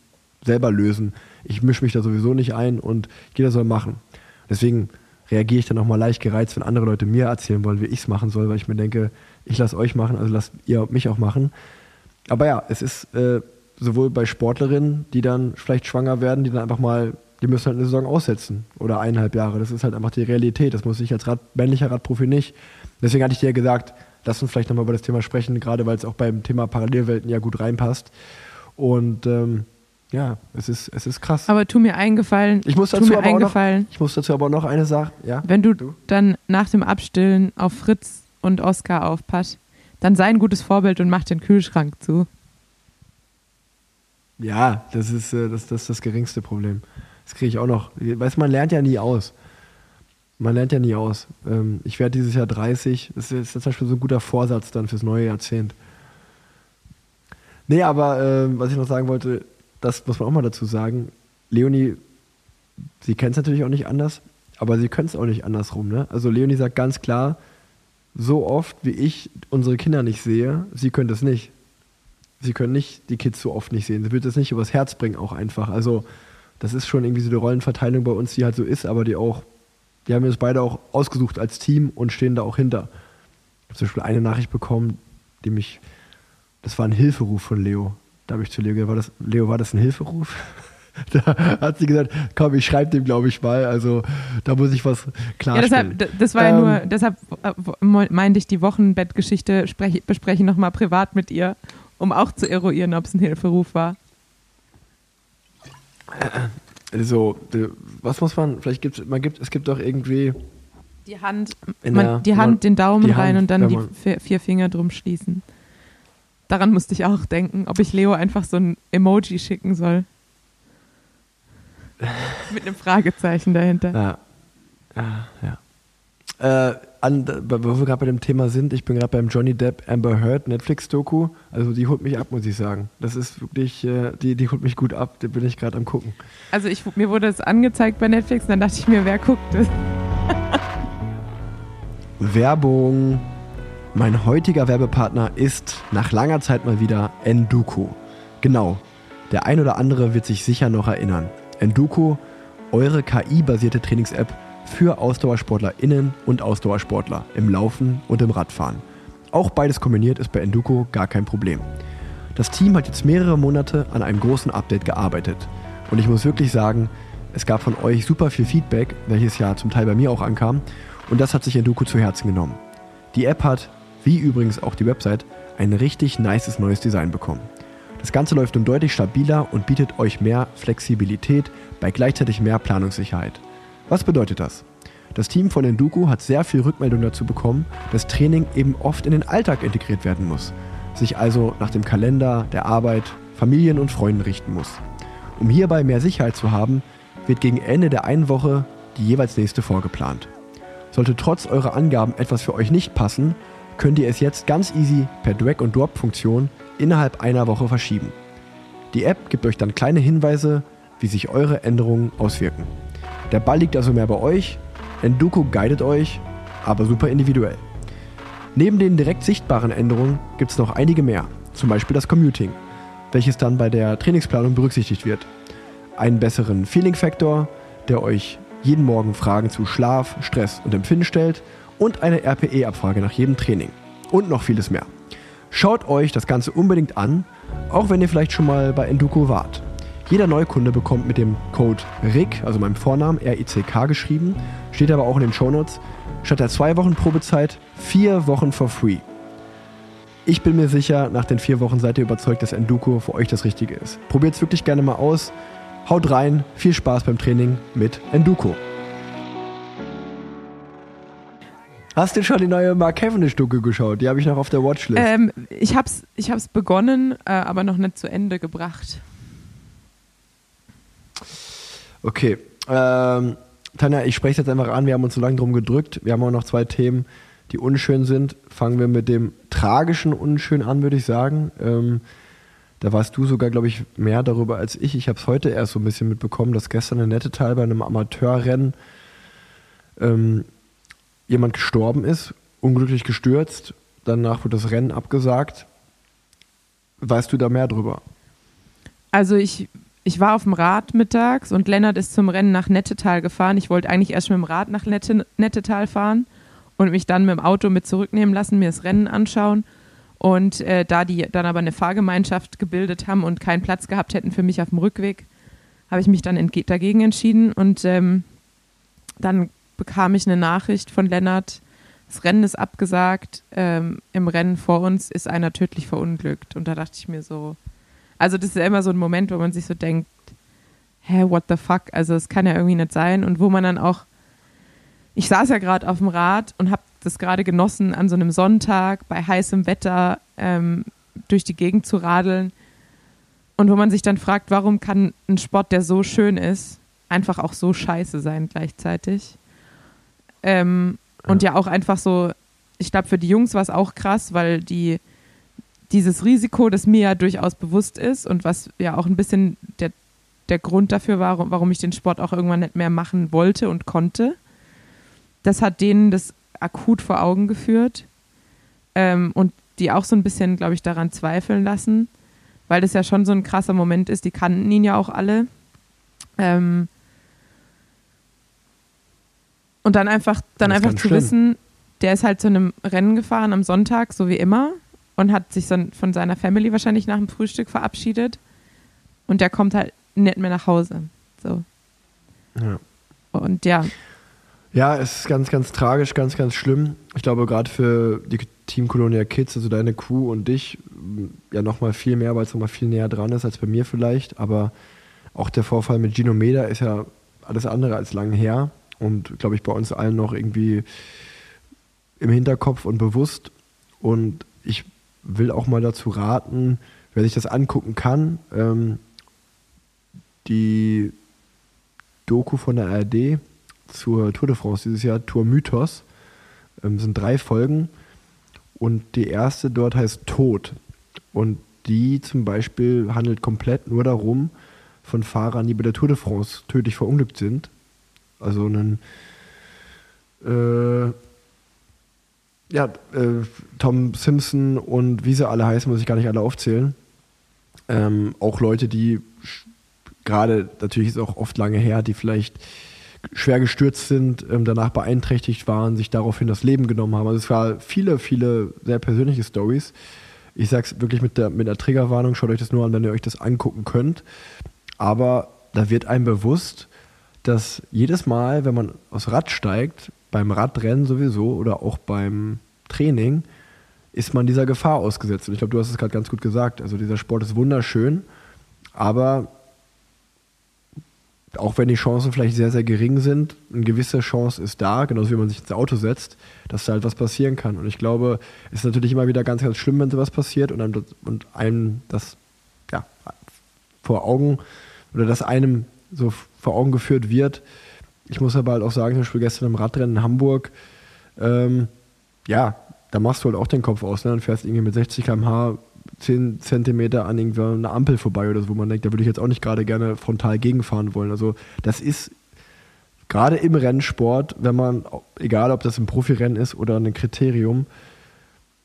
selber lösen. Ich mische mich da sowieso nicht ein und jeder soll machen. Deswegen reagiere ich dann auch mal leicht gereizt, wenn andere Leute mir erzählen wollen, wie ich es machen soll, weil ich mir denke, ich lasse euch machen, also lasst ihr mich auch machen. Aber ja, es ist äh, sowohl bei Sportlerinnen, die dann vielleicht schwanger werden, die dann einfach mal, die müssen halt eine Saison aussetzen oder eineinhalb Jahre. Das ist halt einfach die Realität. Das muss ich als Rad, männlicher Radprofi nicht. Deswegen hatte ich dir ja gesagt, lass uns vielleicht nochmal über das Thema sprechen, gerade weil es auch beim Thema Parallelwelten ja gut reinpasst. Und ähm, ja, es ist, es ist krass. Aber tu mir eingefallen, Ich muss tu dazu mir aber auch noch, eingefallen, ich muss dazu aber noch eine Sache, ja. wenn du, Du? dann nach dem Abstillen auf Fritz und Oskar aufpasst, dann sei ein gutes Vorbild und mach den Kühlschrank zu. Ja, das ist, äh, das, das ist das geringste Problem. Das kriege ich auch noch. Weißt du, man lernt ja nie aus. Man lernt ja nie aus. Ähm, Ich werde dieses Jahr 30. Das ist zum Beispiel so ein guter Vorsatz dann fürs neue Jahrzehnt. Nee, aber ähm, was ich noch sagen wollte, das muss man auch mal dazu sagen. Leonie, sie kennt es natürlich auch nicht anders, aber sie können es auch nicht andersrum. Ne? Also Leonie sagt ganz klar, so oft wie ich unsere Kinder nicht sehe, sie könnte es nicht. sie können nicht die Kids so oft nicht sehen. Sie wird es nicht übers Herz bringen, auch einfach. Also, das ist schon irgendwie so eine Rollenverteilung bei uns, die halt so ist, aber die auch, die haben wir uns beide auch ausgesucht als Team und stehen da auch hinter. Ich habe zum Beispiel eine Nachricht bekommen, die mich, das war ein Hilferuf von Leo. Da habe ich zu Leo gesagt, war das, Leo, war das ein Hilferuf? Da hat sie gesagt, komm, ich schreibe dem, glaube ich, mal. Also da muss ich was Ja, klarstellen. deshalb, d- das war ja Ähm, nur, deshalb äh, meinte ich die Wochenbettgeschichte sprech, bespreche nochmal privat mit ihr, um auch zu eruieren, ob es ein Hilferuf war. Also, äh, was muss man, vielleicht gibt es, man gibt, es gibt doch irgendwie, Die Hand, man, der- die Hand, man- den Daumen die rein Hand, und dann die vier, Finger drum schließen. Daran musste ich auch denken, ob ich Leo einfach so ein Emoji schicken soll. Mit einem Fragezeichen dahinter. ja, ja, ja. Äh, an, wo wir gerade bei dem Thema sind, ich bin gerade beim Johnny Depp Amber Heard Netflix-Doku. Also die holt mich ab, muss ich sagen. Das ist wirklich, äh, die, die holt mich gut ab. Da bin ich gerade am gucken. Also ich, mir wurde es angezeigt bei Netflix und dann dachte ich mir, wer guckt das? Werbung. Mein heutiger Werbepartner ist nach langer Zeit mal wieder Enduko. Genau, der ein oder andere wird sich sicher noch erinnern. Enduko, eure KI-basierte Trainings-App für AusdauersportlerInnen und Ausdauersportler im Laufen und im Radfahren. Auch beides kombiniert ist bei Enduko gar kein Problem. Das Team hat jetzt mehrere Monate an einem großen Update gearbeitet. Und ich muss wirklich sagen, es gab von euch super viel Feedback, welches ja zum Teil bei mir auch ankam. Und das hat sich Enduko zu Herzen genommen. Die App hat, wie übrigens auch die Website, ein richtig nices neues Design bekommen. Das Ganze läuft nun deutlich stabiler und bietet euch mehr Flexibilität bei gleichzeitig mehr Planungssicherheit. Was bedeutet das? Das Team von Enduko hat sehr viel Rückmeldung dazu bekommen, dass Training eben oft in den Alltag integriert werden muss, sich also nach dem Kalender, der Arbeit, Familien und Freunden richten muss. Um hierbei mehr Sicherheit zu haben, wird gegen Ende der einen Woche die jeweils nächste vorgeplant. Sollte trotz eurer Angaben etwas für euch nicht passen, könnt ihr es jetzt ganz easy per Drag-and-Drop-Funktion innerhalb einer Woche verschieben. Die App gibt euch dann kleine Hinweise, wie sich eure Änderungen auswirken. Der Ball liegt also mehr bei euch, Enduko guidet euch, aber super individuell. Neben den direkt sichtbaren Änderungen gibt es noch einige mehr, zum Beispiel das Commuting, welches dann bei der Trainingsplanung berücksichtigt wird. Einen besseren Feeling-Faktor, der euch jeden Morgen Fragen zu Schlaf, Stress und Empfinden stellt und eine RPE-Abfrage nach jedem Training. Und noch vieles mehr. Schaut euch das Ganze unbedingt an, auch wenn ihr vielleicht schon mal bei Enduko wart. Jeder Neukunde bekommt mit dem Code RICK, also meinem Vornamen, R-I-C-K geschrieben, steht aber auch in den Shownotes, statt der zwei Wochen Probezeit vier Wochen for free. Ich bin mir sicher, nach den vier Wochen seid ihr überzeugt, dass Enduko für euch das Richtige ist. Probiert es wirklich gerne mal aus. Haut rein, viel Spaß beim Training mit Enduko. Hast du schon die neue Mark Cavendish-Doku geschaut? Die habe ich noch auf der Watchlist. Ähm, ich hab's, ich hab's begonnen, äh, aber noch nicht zu Ende gebracht. Okay. Ähm, Tanja, ich spreche jetzt einfach an. Wir haben uns so lange drum gedrückt. Wir haben auch noch zwei Themen, die unschön sind. Fangen wir mit dem tragischen Unschön an, würde ich sagen. Ähm, da warst du sogar, glaube ich, mehr darüber als ich. Ich habe es heute erst so ein bisschen mitbekommen, dass gestern in Nettetal bei einem Amateurrennen ähm, jemand gestorben ist, unglücklich gestürzt. Danach wurde das Rennen abgesagt. Weißt du da mehr drüber? Also ich, ich war auf dem Rad mittags und Lennart ist zum Rennen nach Nettetal gefahren. Ich wollte eigentlich erst mit dem Rad nach Nette, Nettetal fahren und mich dann mit dem Auto mit zurücknehmen lassen, mir das Rennen anschauen. Und äh, da die dann aber eine Fahrgemeinschaft gebildet haben und keinen Platz gehabt hätten für mich auf dem Rückweg, habe ich mich dann dagegen entschieden. Und ähm, dann bekam ich eine Nachricht von Lennart, das Rennen ist abgesagt, ähm, im Rennen vor uns ist einer tödlich verunglückt. Und da dachte ich mir so, also das ist ja immer so ein Moment, wo man sich so denkt, hä, what the fuck? Also es kann ja irgendwie nicht sein. Und wo man dann auch, ich saß ja gerade auf dem Rad und habe das gerade genossen, an so einem Sonntag bei heißem Wetter ähm, durch die Gegend zu radeln. Und wo man sich dann fragt, warum kann ein Sport, der so schön ist, einfach auch so scheiße sein gleichzeitig? Ähm, Und ja auch einfach so, ich glaube, für die Jungs war es auch krass, weil die dieses Risiko, das mir ja durchaus bewusst ist und was ja auch ein bisschen der, der Grund dafür war, warum ich den Sport auch irgendwann nicht mehr machen wollte und konnte, das hat denen das akut vor Augen geführt ähm, und die auch so ein bisschen, glaube ich, daran zweifeln lassen. weil das ja schon so ein krasser Moment ist. Die kannten ihn ja auch alle. Ähm, und dann einfach, dann einfach zu schlimm. wissen, der ist halt zu einem Rennen gefahren am Sonntag, so wie immer, und hat sich von seiner Family wahrscheinlich nach dem Frühstück verabschiedet. Und der kommt halt nicht mehr nach Hause. So. Ja. Und ja, Ja, es ist ganz, ganz tragisch, ganz, ganz schlimm. Ich glaube, gerade für die Team Colonia Kids, also deine Crew und dich, m, ja nochmal viel mehr, weil es nochmal viel näher dran ist als bei mir vielleicht. Aber auch der Vorfall mit Gino Meda ist ja alles andere als lang her und, glaube ich, bei uns allen noch irgendwie im Hinterkopf und bewusst. Und ich will auch mal dazu raten, wer sich das angucken kann, ähm, die Doku von der ARD zur Tour de France dieses Jahr, Tour Mythos, ähm, sind drei Folgen und die erste dort heißt Tod. Und die zum Beispiel handelt komplett nur darum, von Fahrern, die bei der Tour de France tödlich verunglückt sind. Also einen äh, ja, äh, Tom Simpson und wie sie alle heißen, muss ich gar nicht alle aufzählen. Ähm, auch Leute, die gerade, natürlich ist auch oft lange her, die vielleicht schwer gestürzt sind, ähm, danach beeinträchtigt waren, sich daraufhin das Leben genommen haben. Also es war viele, viele sehr persönliche Stories. Ich sag's wirklich mit der, mit der Triggerwarnung, schaut euch das nur an, wenn ihr euch das angucken könnt. Aber da wird einem bewusst, dass jedes Mal, wenn man aufs Rad steigt, beim Radrennen sowieso oder auch beim Training, ist man dieser Gefahr ausgesetzt. Und ich glaube, du hast es gerade ganz gut gesagt. Also dieser Sport ist wunderschön, aber auch wenn die Chancen vielleicht sehr, sehr gering sind, eine gewisse Chance ist da, genauso wie man sich ins Auto setzt, dass da halt was passieren kann. Und ich glaube, es ist natürlich immer wieder ganz, ganz schlimm, wenn sowas passiert und einem, das- und einem das ja, vor Augen oder dass einem so vor Augen geführt wird. Ich muss aber halt auch sagen, zum Beispiel gestern im Radrennen in Hamburg, ähm, ja, da machst du halt auch den Kopf aus. Ne? Dann fährst irgendwie mit 60 km/h 10 Zentimeter an irgendwie einer Ampel vorbei oder so, wo man denkt, da würde ich jetzt auch nicht gerade gerne frontal gegenfahren wollen. Also das ist gerade im Rennsport, wenn man, egal ob das ein Profirennen ist oder ein Kriterium,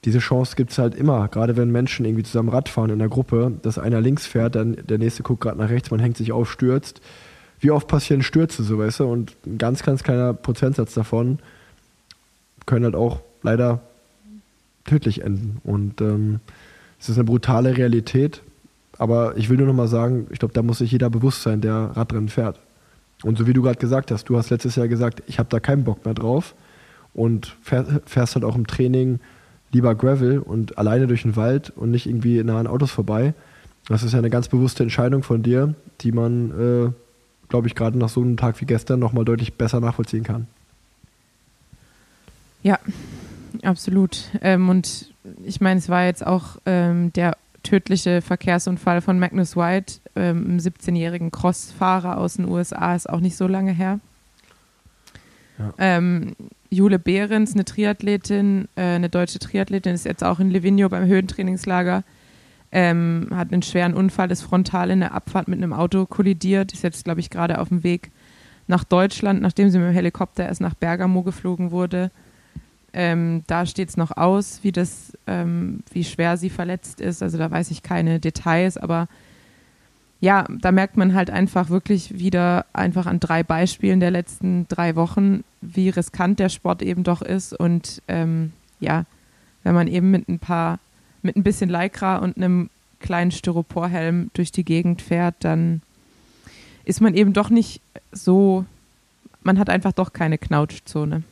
diese Chance gibt es halt immer. Gerade wenn Menschen irgendwie zusammen Rad fahren in der Gruppe, dass einer links fährt, dann der nächste guckt gerade nach rechts, man hängt sich auf, stürzt. Wie oft passieren Stürze, so weißt du? Und ein ganz, ganz kleiner Prozentsatz davon können halt auch leider tödlich enden. Und ähm, es ist eine brutale Realität. Aber ich will nur noch mal sagen, ich glaube, da muss sich jeder bewusst sein, der Radrennen fährt. Und so wie du gerade gesagt hast, du hast letztes Jahr gesagt, ich habe da keinen Bock mehr drauf und fähr, fährst halt auch im Training lieber Gravel und alleine durch den Wald und nicht irgendwie nah an Autos vorbei. Das ist ja eine ganz bewusste Entscheidung von dir, die man, äh, glaube ich, gerade nach so einem Tag wie gestern noch mal deutlich besser nachvollziehen kann. Ja, absolut. Ähm, und ich meine, es war jetzt auch ähm, der tödliche Verkehrsunfall von Magnus White, ähm, einem 17-jährigen Crossfahrer aus den USA, ist auch nicht so lange her. Ja. Ähm, Jule Behrens, eine Triathletin, äh, eine deutsche Triathletin, ist jetzt auch in Livigno beim Höhentrainingslager, ähm, hat einen schweren Unfall, ist frontal in der Abfahrt mit einem Auto kollidiert, ist jetzt, glaube ich, gerade auf dem Weg nach Deutschland, nachdem sie mit dem Helikopter erst nach Bergamo geflogen wurde. Ähm, da steht es noch aus, wie das, ähm, wie schwer sie verletzt ist. Also da weiß ich keine Details, aber ja, da merkt man halt einfach wirklich wieder einfach an drei Beispielen der letzten drei Wochen, wie riskant der Sport eben doch ist. Und ähm, ja, wenn man eben mit ein paar, mit ein bisschen Lycra und einem kleinen Styroporhelm durch die Gegend fährt, dann ist man eben doch nicht so, man hat einfach doch keine Knautschzone.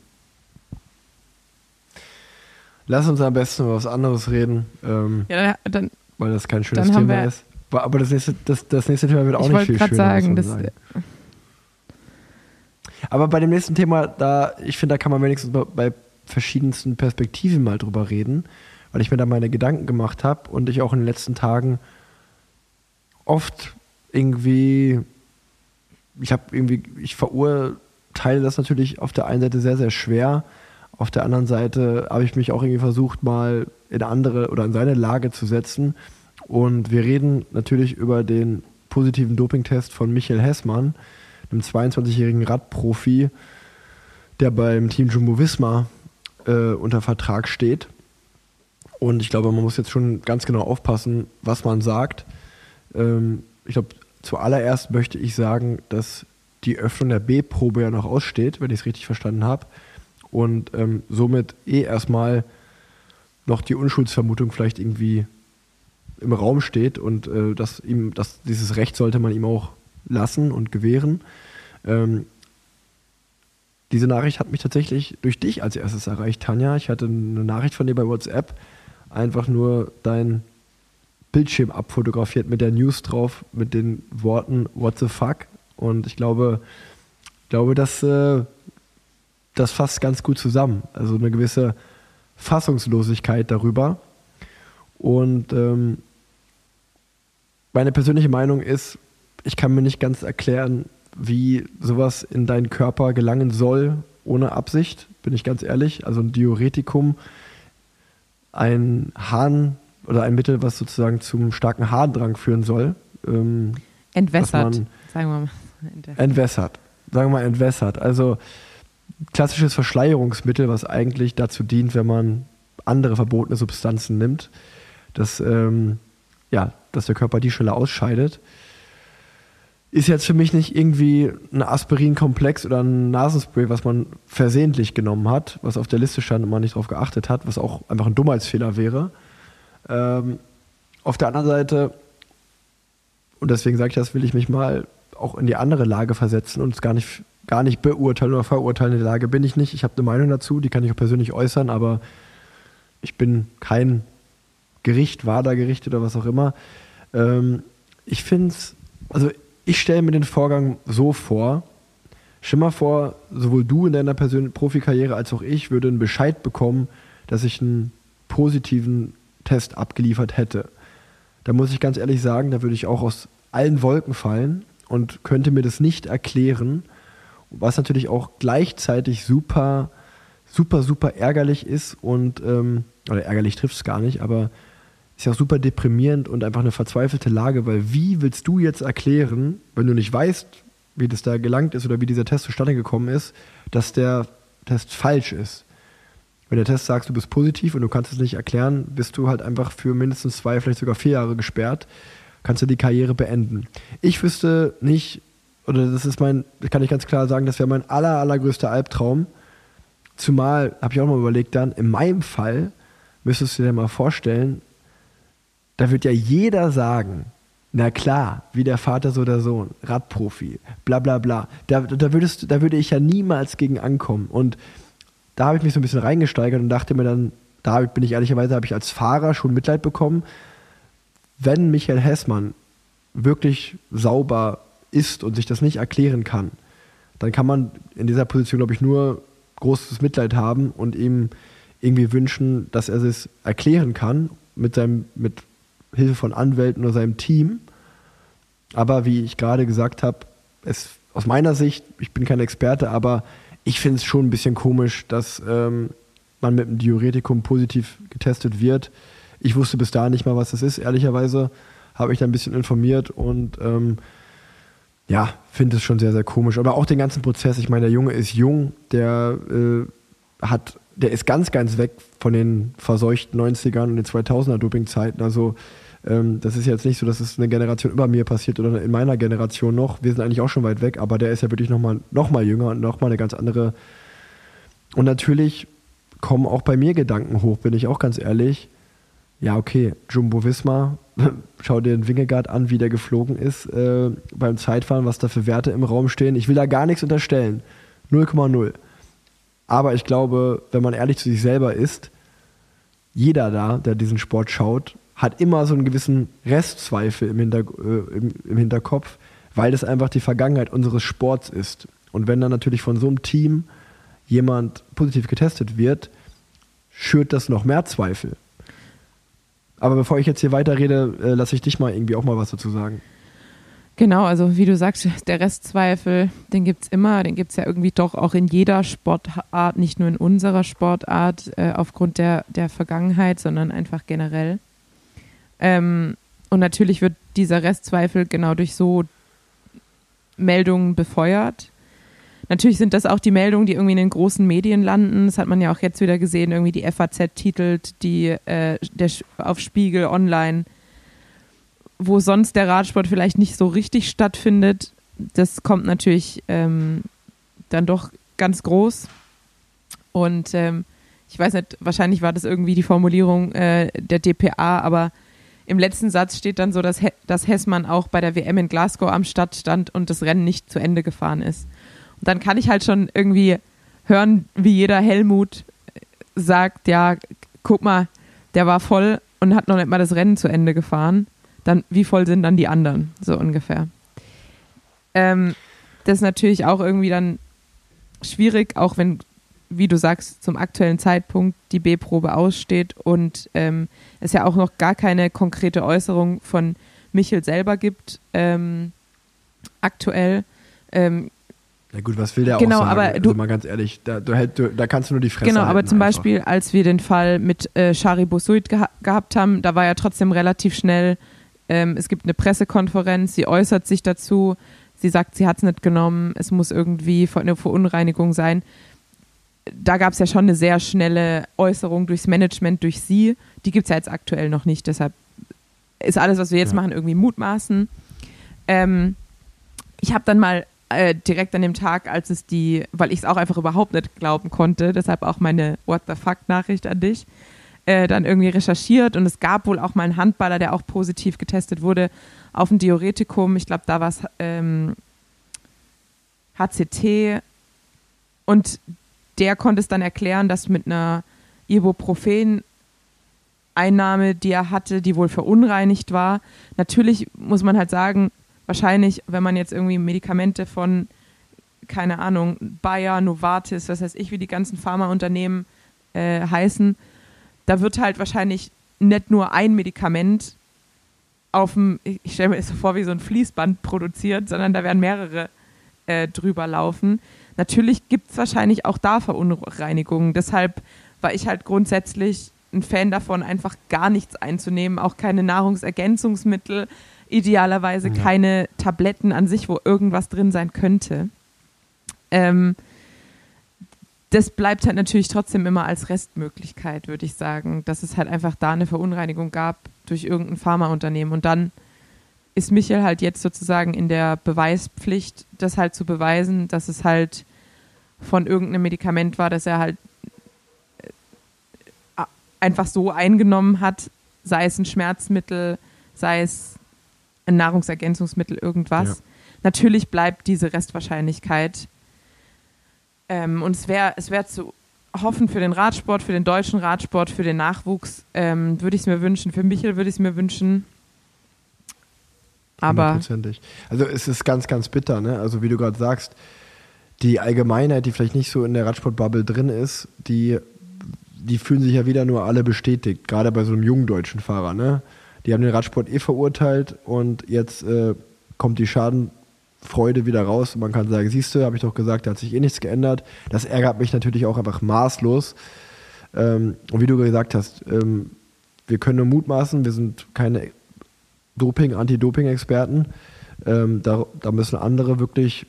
Lass uns am besten über was anderes reden, ähm, Ja, dann, weil das kein schönes Thema wir- ist. Aber das nächste, das, das nächste Thema wird auch Ich nicht viel schöner. sagen, das- Aber bei dem nächsten Thema, da, ich finde, da kann man wenigstens bei verschiedensten Perspektiven mal drüber reden, weil ich mir da meine Gedanken gemacht habe und ich auch in den letzten Tagen oft irgendwie, ich habe irgendwie, ich verurteile das natürlich auf der einen Seite sehr, sehr schwer. Auf der anderen Seite habe ich mich auch irgendwie versucht, mal in andere oder in seine Lage zu setzen. Und wir reden natürlich über den positiven Dopingtest von Michael Hessmann, einem 22-jährigen Radprofi, der beim Team Jumbo Visma äh, unter Vertrag steht. Und ich glaube, man muss jetzt schon ganz genau aufpassen, was man sagt. Ähm, ich glaube, zuallererst möchte ich sagen, dass die Öffnung der B-Probe ja noch aussteht, wenn ich es richtig verstanden habe. Und ähm, somit eh erstmal noch die Unschuldsvermutung vielleicht irgendwie im Raum steht und äh, dass ihm, dass dieses Recht sollte man ihm auch lassen und gewähren. Ähm, diese Nachricht hat mich tatsächlich durch dich als erstes erreicht, Tanja. Ich hatte eine Nachricht von dir bei WhatsApp, einfach nur dein Bildschirm abfotografiert mit der News drauf, mit den Worten What the fuck. Und ich glaube, glaube, dass äh, das fasst ganz gut zusammen. Also eine gewisse Fassungslosigkeit darüber. Und ähm, meine persönliche Meinung ist, ich kann mir nicht ganz erklären, wie sowas in deinen Körper gelangen soll, ohne Absicht, bin ich ganz ehrlich. Also ein Diuretikum, ein Hahn oder ein Mittel, was sozusagen zum starken Harndrang führen soll. Ähm, Entwässert, sagen wir mal. Entwässert. entwässert. Sagen wir mal entwässert. Also klassisches Verschleierungsmittel, was eigentlich dazu dient, wenn man andere verbotene Substanzen nimmt, dass, ähm, ja, dass der Körper die schneller ausscheidet. Ist jetzt für mich nicht irgendwie ein Aspirin-Komplex oder ein Nasenspray, was man versehentlich genommen hat, was auf der Liste stand und man nicht darauf geachtet hat, was auch einfach ein Dummheitsfehler wäre. Ähm, auf der anderen Seite, und deswegen sage ich das, will ich mich mal auch in die andere Lage versetzen und es gar nicht, gar nicht beurteilen oder verurteilen. In der Lage bin ich nicht. Ich habe eine Meinung dazu, die kann ich auch persönlich äußern, aber ich bin kein Gericht, WADA-Gericht oder was auch immer. Ähm, ich finde es, also ich stelle mir den Vorgang so vor, stell mal vor, sowohl du in deiner persönlichen Profikarriere als auch ich würde einen Bescheid bekommen, dass ich einen positiven Test abgeliefert hätte. Da muss ich ganz ehrlich sagen, da würde ich auch aus allen Wolken fallen und könnte mir das nicht erklären, was natürlich auch gleichzeitig super, super, super ärgerlich ist und, ähm, oder ärgerlich trifft es gar nicht, aber ist ja auch super deprimierend und einfach eine verzweifelte Lage, weil wie willst du jetzt erklären, wenn du nicht weißt, wie das da gelangt ist oder wie dieser Test zustande gekommen ist, dass der Test falsch ist? Wenn der Test sagt, du bist positiv und du kannst es nicht erklären, bist du halt einfach für mindestens zwei, vielleicht sogar vier Jahre gesperrt, kannst du die Karriere beenden. Ich wüsste nicht, oder das ist mein, das kann ich ganz klar sagen, das wäre mein aller, allergrößter Albtraum. Zumal, habe ich auch mal überlegt dann, in meinem Fall müsstest du dir mal vorstellen, da wird ja jeder sagen, na klar, wie der Vater so der Sohn, Radprofi, bla bla bla. Da, da, würdest, da würde ich ja niemals gegen ankommen. Und da habe ich mich so ein bisschen reingesteigert und dachte mir dann, da bin ich ehrlicherweise, habe ich als Fahrer schon Mitleid bekommen, wenn Michael Hessmann wirklich sauber ist und sich das nicht erklären kann, dann kann man in dieser Position, glaube ich, nur großes Mitleid haben und ihm irgendwie wünschen, dass er es erklären kann mit seinem, mit Hilfe von Anwälten oder seinem Team. Aber wie ich gerade gesagt habe, aus meiner Sicht, ich bin kein Experte, aber ich finde es schon ein bisschen komisch, dass ähm, man mit einem Diuretikum positiv getestet wird. Ich wusste bis dahin nicht mal, was das ist, ehrlicherweise. Habe ich da ein bisschen informiert und ähm, ja, finde es schon sehr, sehr komisch. Aber auch den ganzen Prozess, ich meine, der Junge ist jung, der äh, hat, der ist ganz, ganz weg von den verseuchten 90ern und den 2000er Dopingzeiten. Also ähm, das ist jetzt nicht so, dass es eine Generation über mir passiert oder in meiner Generation noch. Wir sind eigentlich auch schon weit weg, aber der ist ja wirklich nochmal noch mal jünger und nochmal eine ganz andere. Und natürlich kommen auch bei mir Gedanken hoch, bin ich auch ganz ehrlich. Ja, okay, Jumbo Wismar, schau dir den Wingegaard an, wie der geflogen ist äh, beim Zeitfahren, was da für Werte im Raum stehen. Ich will da gar nichts unterstellen. 0,0. Aber ich glaube, wenn man ehrlich zu sich selber ist, jeder da, der diesen Sport schaut, hat immer so einen gewissen Restzweifel im, Hinter, äh, im, im Hinterkopf, weil das einfach die Vergangenheit unseres Sports ist. Und wenn dann natürlich von so einem Team jemand positiv getestet wird, schürt das noch mehr Zweifel. Aber bevor ich jetzt hier weiterrede, äh, lasse ich dich mal irgendwie auch mal was dazu sagen. Genau, also wie du sagst, der Restzweifel, den gibt es immer, den gibt es ja irgendwie doch auch in jeder Sportart, nicht nur in unserer Sportart, äh, aufgrund der, der Vergangenheit, sondern einfach generell. Ähm, und natürlich wird dieser Restzweifel genau durch so Meldungen befeuert. Natürlich sind das auch die Meldungen, die irgendwie in den großen Medien landen. Das hat man ja auch jetzt wieder gesehen. Irgendwie die FAZ titelt die äh, der, auf Spiegel Online wo sonst der Radsport vielleicht nicht so richtig stattfindet, das kommt natürlich ähm, dann doch ganz groß. Und ähm, ich weiß nicht, wahrscheinlich war das irgendwie die Formulierung äh, der DPA, aber im letzten Satz steht dann so, dass, He dass Hessmann auch bei der WM in Glasgow am Start stand und das Rennen nicht zu Ende gefahren ist. Und dann kann ich halt schon irgendwie hören, wie jeder Helmut sagt, ja, guck mal, der war voll und hat noch nicht mal das Rennen zu Ende gefahren. Dann, wie voll sind dann die anderen? So ungefähr. Ähm, das ist natürlich auch irgendwie dann schwierig, auch wenn, wie du sagst, zum aktuellen Zeitpunkt die B-Probe aussteht und ähm, es ja auch noch gar keine konkrete Äußerung von Michel selber gibt, ähm, aktuell. Ähm, Ja gut, was will der Genau, auch sagen? aber du- also mal ganz ehrlich, da, du, da kannst du nur die Fresse Genau, aber zum einfach. Beispiel, als wir den Fall mit äh, Shari Bosuit geha gehabt haben, da war ja trotzdem relativ schnell, ähm, es gibt eine Pressekonferenz, sie äußert sich dazu, sie sagt, sie hat es nicht genommen, es muss irgendwie eine Verunreinigung sein. Da gab es ja schon eine sehr schnelle Äußerung durchs Management, durch sie. Die gibt es ja jetzt aktuell noch nicht, deshalb ist alles, was wir jetzt Ja. machen, irgendwie mutmaßen. Ähm, ich habe dann mal äh, direkt an dem Tag, als es die, weil ich es auch einfach überhaupt nicht glauben konnte, deshalb auch meine What the fuck Nachricht an dich, äh, dann irgendwie recherchiert und es gab wohl auch mal einen Handballer, der auch positiv getestet wurde auf ein Diuretikum. Ich glaube, da war es ähm, HCT und der konnte es dann erklären, dass mit einer Ibuprofen Einnahme, die er hatte, die wohl verunreinigt war. Natürlich muss man halt sagen, wahrscheinlich, wenn man jetzt irgendwie Medikamente von, keine Ahnung, Bayer, Novartis, was weiß ich, wie die ganzen Pharmaunternehmen äh, heißen, da wird halt wahrscheinlich nicht nur ein Medikament auf dem, ich stelle mir das so vor, wie so ein Fließband produziert, sondern da werden mehrere äh, drüber laufen. Natürlich gibt es wahrscheinlich auch da Verunreinigungen. Deshalb war ich halt grundsätzlich ein Fan davon, einfach gar nichts einzunehmen, auch keine Nahrungsergänzungsmittel, idealerweise Ja. keine Tabletten an sich, wo irgendwas drin sein könnte. Ähm, das bleibt halt natürlich trotzdem immer als Restmöglichkeit, würde ich sagen, dass es halt einfach da eine Verunreinigung gab durch irgendein Pharmaunternehmen. Und dann ist Michael halt jetzt sozusagen in der Beweispflicht, das halt zu beweisen, dass es halt von irgendeinem Medikament war, das er halt äh, einfach so eingenommen hat, sei es ein Schmerzmittel, sei es ein Nahrungsergänzungsmittel, irgendwas. Ja. Natürlich bleibt diese Restwahrscheinlichkeit. Ähm, und es wäre es wär zu hoffen für den Radsport, für den deutschen Radsport, für den Nachwuchs, ähm, würde ich es mir wünschen. Für Michael würde ich es mir wünschen. Aber. Also es ist ganz, ganz bitter, ne? Also wie du gerade sagst, die Allgemeinheit, die vielleicht nicht so in der Radsportbubble drin ist, die, die fühlen sich ja wieder nur alle bestätigt, gerade bei so einem jungen deutschen Fahrer, ne? Die haben den Radsport eh verurteilt und jetzt äh, kommt die Schadenfreude wieder raus und man kann sagen, siehst du, habe ich doch gesagt, da hat sich eh nichts geändert. Das ärgert mich natürlich auch einfach maßlos. Ähm, und wie du gesagt hast, ähm, wir können nur mutmaßen, wir sind keine Doping, Anti-Doping-Experten. Ähm, da, da müssen andere wirklich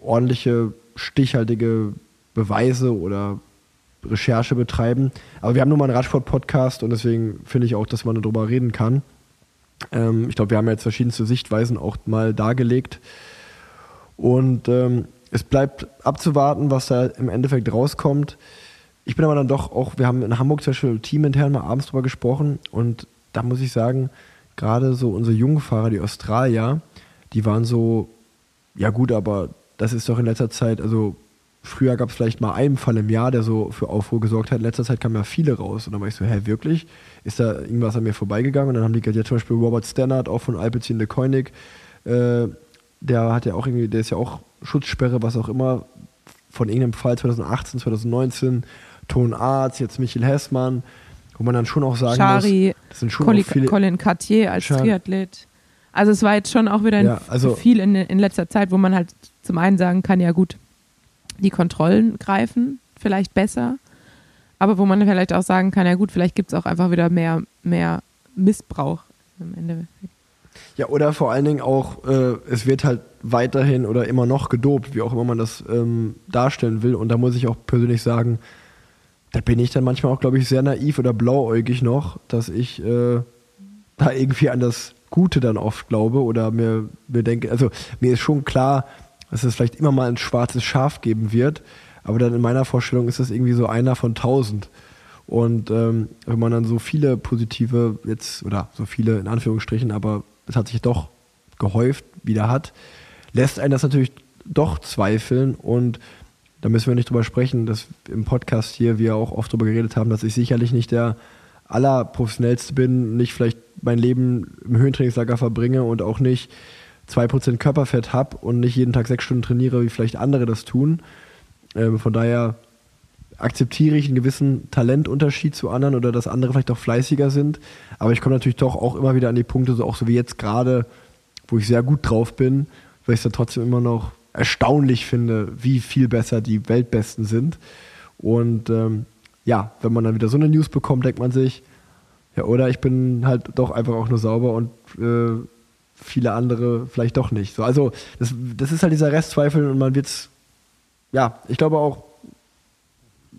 ordentliche, stichhaltige Beweise oder Recherche betreiben. Aber wir haben nun mal einen Radsport-Podcast und deswegen finde ich auch, dass man darüber reden kann. Ähm, ich glaube, wir haben jetzt verschiedenste Sichtweisen auch mal dargelegt. Und ähm, es bleibt abzuwarten, was da im Endeffekt rauskommt. Ich bin aber dann doch auch, wir haben in Hamburg zum Beispiel teamintern mal abends drüber gesprochen und da muss ich sagen, gerade so unsere jungen Fahrer, die Australier, die waren so, ja gut, aber das ist doch in letzter Zeit, also früher gab es vielleicht mal einen Fall im Jahr, der so für Aufruhr gesorgt hat. In letzter Zeit kamen ja viele raus. Und dann war ich so, hä, wirklich? Ist da irgendwas an mir vorbeigegangen? Und dann haben die ja zum Beispiel Robert Stannard, auch von Alpecin de Koenig, äh, der hat ja auch irgendwie, der ist ja auch Schutzsperre, was auch immer, von irgendeinem Fall 2018, 2019, Ton Arzt, jetzt Michael Hessmann, wo man dann schon auch sagen Shari, muss, das sind schon Colin, viele, Colin Cartier als Schade. Triathlet. Also es war jetzt schon auch wieder ein Ja, also- viel in, in letzter Zeit, wo man halt zum einen sagen kann, ja gut, die Kontrollen greifen vielleicht besser, aber wo man vielleicht auch sagen kann, ja gut, vielleicht gibt es auch einfach wieder mehr, mehr Missbrauch am Ende. Ja, oder vor allen Dingen auch, äh, es wird halt weiterhin oder immer noch gedopt, wie auch immer man das ähm, darstellen will. Und da muss ich auch persönlich sagen, da bin ich dann manchmal auch, glaube ich, sehr naiv oder blauäugig noch, dass ich äh, da irgendwie an das Gute dann oft glaube oder mir, mir denke, also mir ist schon klar, dass es vielleicht immer mal ein schwarzes Schaf geben wird, aber dann in meiner Vorstellung ist das irgendwie so einer von tausend. Und ähm, wenn man dann so viele positive jetzt, oder so viele in Anführungsstrichen, aber es hat sich doch gehäuft wieder hat, lässt einen das natürlich doch zweifeln und da müssen wir nicht drüber sprechen, dass im Podcast hier wir auch oft drüber geredet haben, dass ich sicherlich nicht der allerprofessionellste bin, nicht vielleicht mein Leben im Höhentrainingslager verbringe und auch nicht 2% Körperfett habe und nicht jeden Tag sechs Stunden trainiere, wie vielleicht andere das tun. Ähm, von daher akzeptiere ich einen gewissen Talentunterschied zu anderen oder dass andere vielleicht auch fleißiger sind. Aber ich komme natürlich doch auch immer wieder an die Punkte, so auch so wie jetzt gerade, wo ich sehr gut drauf bin, weil ich es dann trotzdem immer noch erstaunlich finde, wie viel besser die Weltbesten sind. Und ähm, ja, wenn man dann wieder so eine News bekommt, denkt man sich, ja, oder ich bin halt doch einfach auch nur sauber und äh, viele andere vielleicht doch nicht. So, also das, das ist halt dieser Restzweifel und man wird's, ja, ich glaube auch,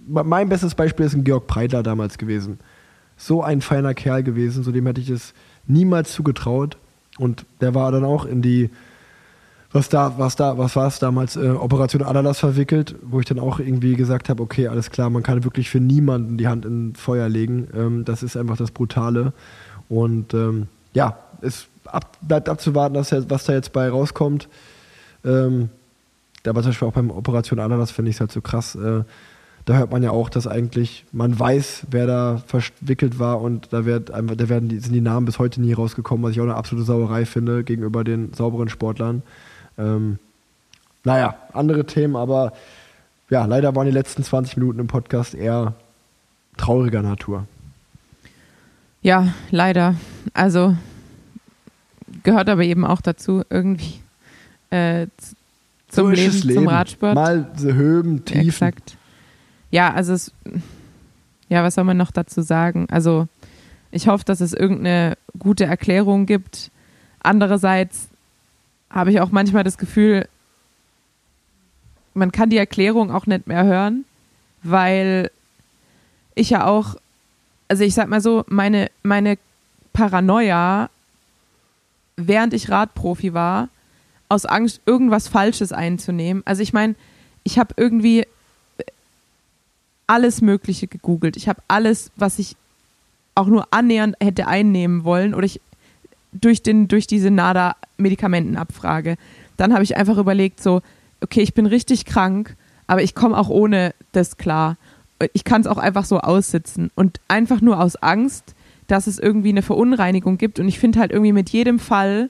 mein bestes Beispiel ist ein Georg Preidler damals gewesen. So ein feiner Kerl gewesen, so dem hätte ich es niemals zugetraut. Und der war dann auch in die was da, was da, was war es damals, äh, Operation Adalas verwickelt, wo ich dann auch irgendwie gesagt habe, okay, alles klar, man kann wirklich für niemanden die Hand in Feuer legen. Ähm, das ist einfach das Brutale. Und ähm, ja, es ab, bleibt abzuwarten, dass was da jetzt bei rauskommt. Ähm, aber zum Beispiel auch beim Operation Adalas finde ich es halt so krass. Äh, da hört man ja auch, dass eigentlich man weiß, wer da verwickelt war und da, wird da werden die, sind die Namen bis heute nie rausgekommen, was ich auch eine absolute Sauerei finde gegenüber den sauberen Sportlern. Ähm, naja, andere Themen, aber ja, leider waren die letzten 20 Minuten im Podcast eher trauriger Natur. Ja, leider. Also gehört aber eben auch dazu, irgendwie äh, zum So Leben, das zum Leben. Radsport. Mal so Höhen, Tiefen. Exakt. Ja, also es, ja, was soll man noch dazu sagen? Also ich hoffe, dass es irgendeine gute Erklärung gibt. Andererseits habe ich auch manchmal das Gefühl, man kann die Erklärung auch nicht mehr hören, weil ich ja auch, also ich sag mal so, meine, meine Paranoia, während ich Radprofi war, aus Angst, irgendwas Falsches einzunehmen. Also ich meine, ich habe irgendwie alles Mögliche gegoogelt. Ich habe alles, was ich auch nur annähernd hätte einnehmen wollen oder ich durch, den, durch diese NADA-Medikamentenabfrage. Dann habe ich einfach überlegt, so, okay, ich bin richtig krank, aber ich komme auch ohne das klar. Ich kann es auch einfach so aussitzen. Und einfach nur aus Angst, dass es irgendwie eine Verunreinigung gibt. Und ich finde halt irgendwie mit jedem Fall,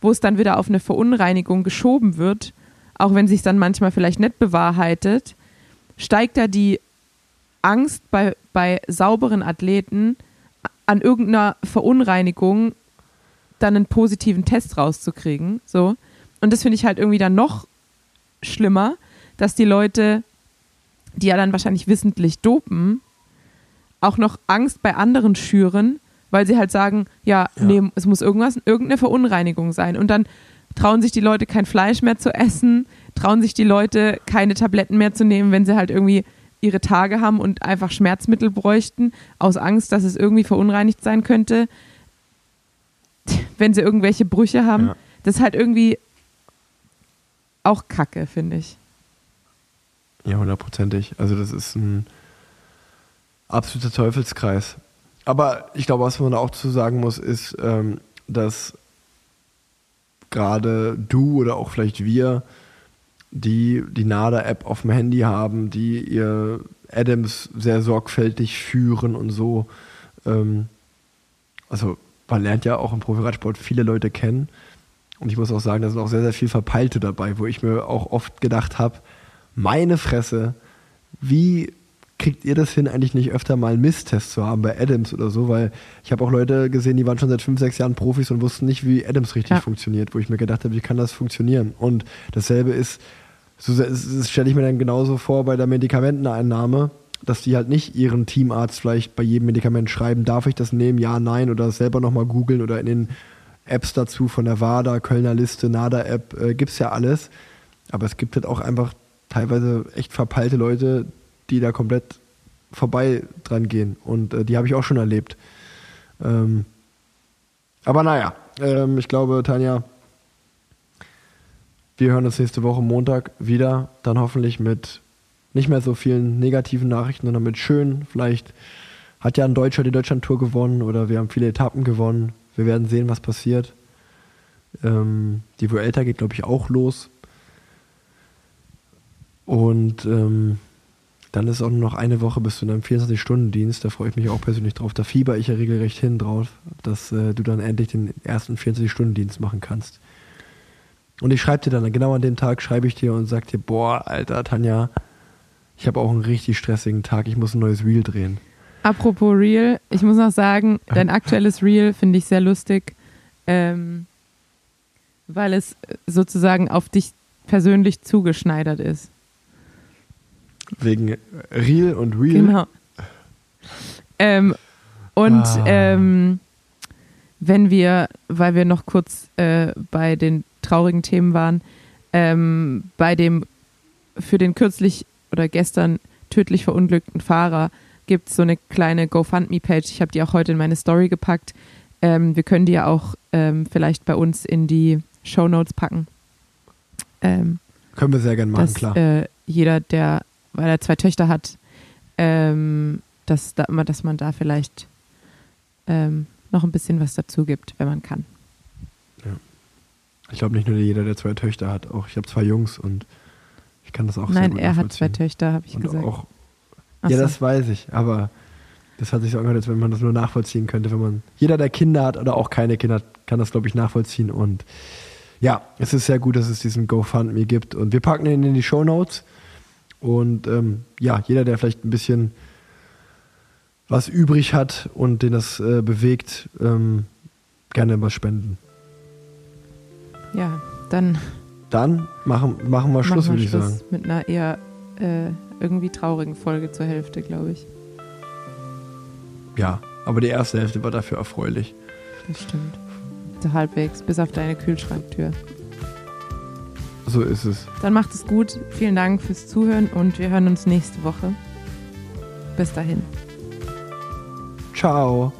wo es dann wieder auf eine Verunreinigung geschoben wird, auch wenn sich dann manchmal vielleicht nicht bewahrheitet, steigt da die Angst bei, bei sauberen Athleten an irgendeiner Verunreinigung dann einen positiven Test rauszukriegen. So. Und das finde ich halt irgendwie dann noch schlimmer, dass die Leute, die ja dann wahrscheinlich wissentlich dopen, auch noch Angst bei anderen schüren, weil sie halt sagen, ja, Ja. nee, es muss irgendwas, irgendeine Verunreinigung sein. Und dann trauen sich die Leute kein Fleisch mehr zu essen, trauen sich die Leute keine Tabletten mehr zu nehmen, wenn sie halt irgendwie ihre Tage haben und einfach Schmerzmittel bräuchten, aus Angst, dass es irgendwie verunreinigt sein könnte, wenn sie irgendwelche Brüche haben. Ja. Das ist halt irgendwie auch Kacke, finde ich. Ja, hundertprozentig. Also das ist ein absoluter Teufelskreis. Aber ich glaube, was man da auch zu sagen muss, ist, ähm, dass gerade du oder auch vielleicht wir, die die NADA-App auf dem Handy haben, die ihr Adams sehr sorgfältig führen und so. Ähm, also man lernt ja auch im Profiradsport viele Leute kennen. Und ich muss auch sagen, da sind auch sehr, sehr viel Verpeilte dabei, wo ich mir auch oft gedacht habe, meine Fresse, wie kriegt ihr das hin, eigentlich nicht öfter mal einen Misstest zu haben bei Adams oder so? Weil ich habe auch Leute gesehen, die waren schon seit fünf, sechs Jahren Profis und wussten nicht, wie Adams richtig Ja. funktioniert, wo ich mir gedacht habe, wie kann das funktionieren? Und dasselbe ist, so stelle ich mir dann genauso vor bei der Medikamenteneinnahme, dass die halt nicht ihren Teamarzt vielleicht bei jedem Medikament schreiben, darf ich das nehmen, ja, nein, oder selber nochmal googeln oder in den Apps dazu von der WADA, Kölner Liste, NADA-App, äh, gibt's ja alles. Aber es gibt halt auch einfach teilweise echt verpeilte Leute, die da komplett vorbei dran gehen. Und äh, die habe ich auch schon erlebt. Ähm, aber naja, ähm, ich glaube, Tanja, wir hören uns nächste Woche Montag wieder. Dann hoffentlich mit nicht mehr so vielen negativen Nachrichten, sondern mit schönen. Vielleicht hat ja ein Deutscher die Deutschland-Tour gewonnen oder wir haben viele Etappen gewonnen. Wir werden sehen, was passiert. Ähm, die Vuelta geht, glaube ich, auch los. Und ähm, dann ist auch nur noch eine Woche bis zu deinem 24-Stunden-Dienst. Da freue ich mich auch persönlich drauf. Da fieber ich ja regelrecht hin drauf, dass äh, du dann endlich den ersten 24-Stunden-Dienst machen kannst. Und ich schreibe dir dann, genau an dem Tag schreibe ich dir und sag dir, boah, Alter, Tanja, ich habe auch einen richtig stressigen Tag, ich muss ein neues Reel drehen. Apropos Reel, ich muss noch sagen, dein aktuelles Reel finde ich sehr lustig, ähm, weil es sozusagen auf dich persönlich zugeschneidert ist. Wegen Reel und Reel. Genau. Ähm, und Ah. ähm, wenn wir, weil wir noch kurz äh, bei den traurigen Themen waren, ähm, bei dem für den kürzlich oder gestern tödlich verunglückten Fahrer gibt es so eine kleine GoFundMe-Page. Ich habe die auch heute in meine Story gepackt. Ähm, wir können die ja auch ähm, vielleicht bei uns in die Show Notes packen. Ähm, Können wir sehr gerne machen, dass klar. Äh, jeder, der, weil er zwei Töchter hat, ähm, dass, da, dass man da vielleicht ähm, noch ein bisschen was dazu gibt, wenn man kann. Ich glaube nicht nur jeder, der zwei Töchter hat. Auch ich habe zwei Jungs und ich kann das auch Nein, er hat zwei. Töchter, habe ich Und gesagt. auch, ja, so. das weiß ich, aber das hat sich so angehört, als wenn man das nur nachvollziehen könnte, wenn man jeder, der Kinder hat oder auch keine Kinder hat, kann das, glaube ich, nachvollziehen. Und ja, es ist sehr gut, dass es diesen GoFundMe gibt. Und wir packen ihn in die Show Notes. Und ähm, ja, jeder, der vielleicht ein bisschen was übrig hat und den das äh, bewegt, ähm, gerne was spenden. ja, dann Dann machen, machen wir Schluss, machen würde wir ich Schluss sagen. mit einer eher äh, irgendwie traurigen Folge zur Hälfte, glaube ich. Ja, aber die erste Hälfte war dafür erfreulich. Das stimmt. So halbwegs, bis auf deine Kühlschranktür. So ist es. Dann macht es gut. Vielen Dank fürs Zuhören und wir hören uns nächste Woche. Bis dahin. Ciao.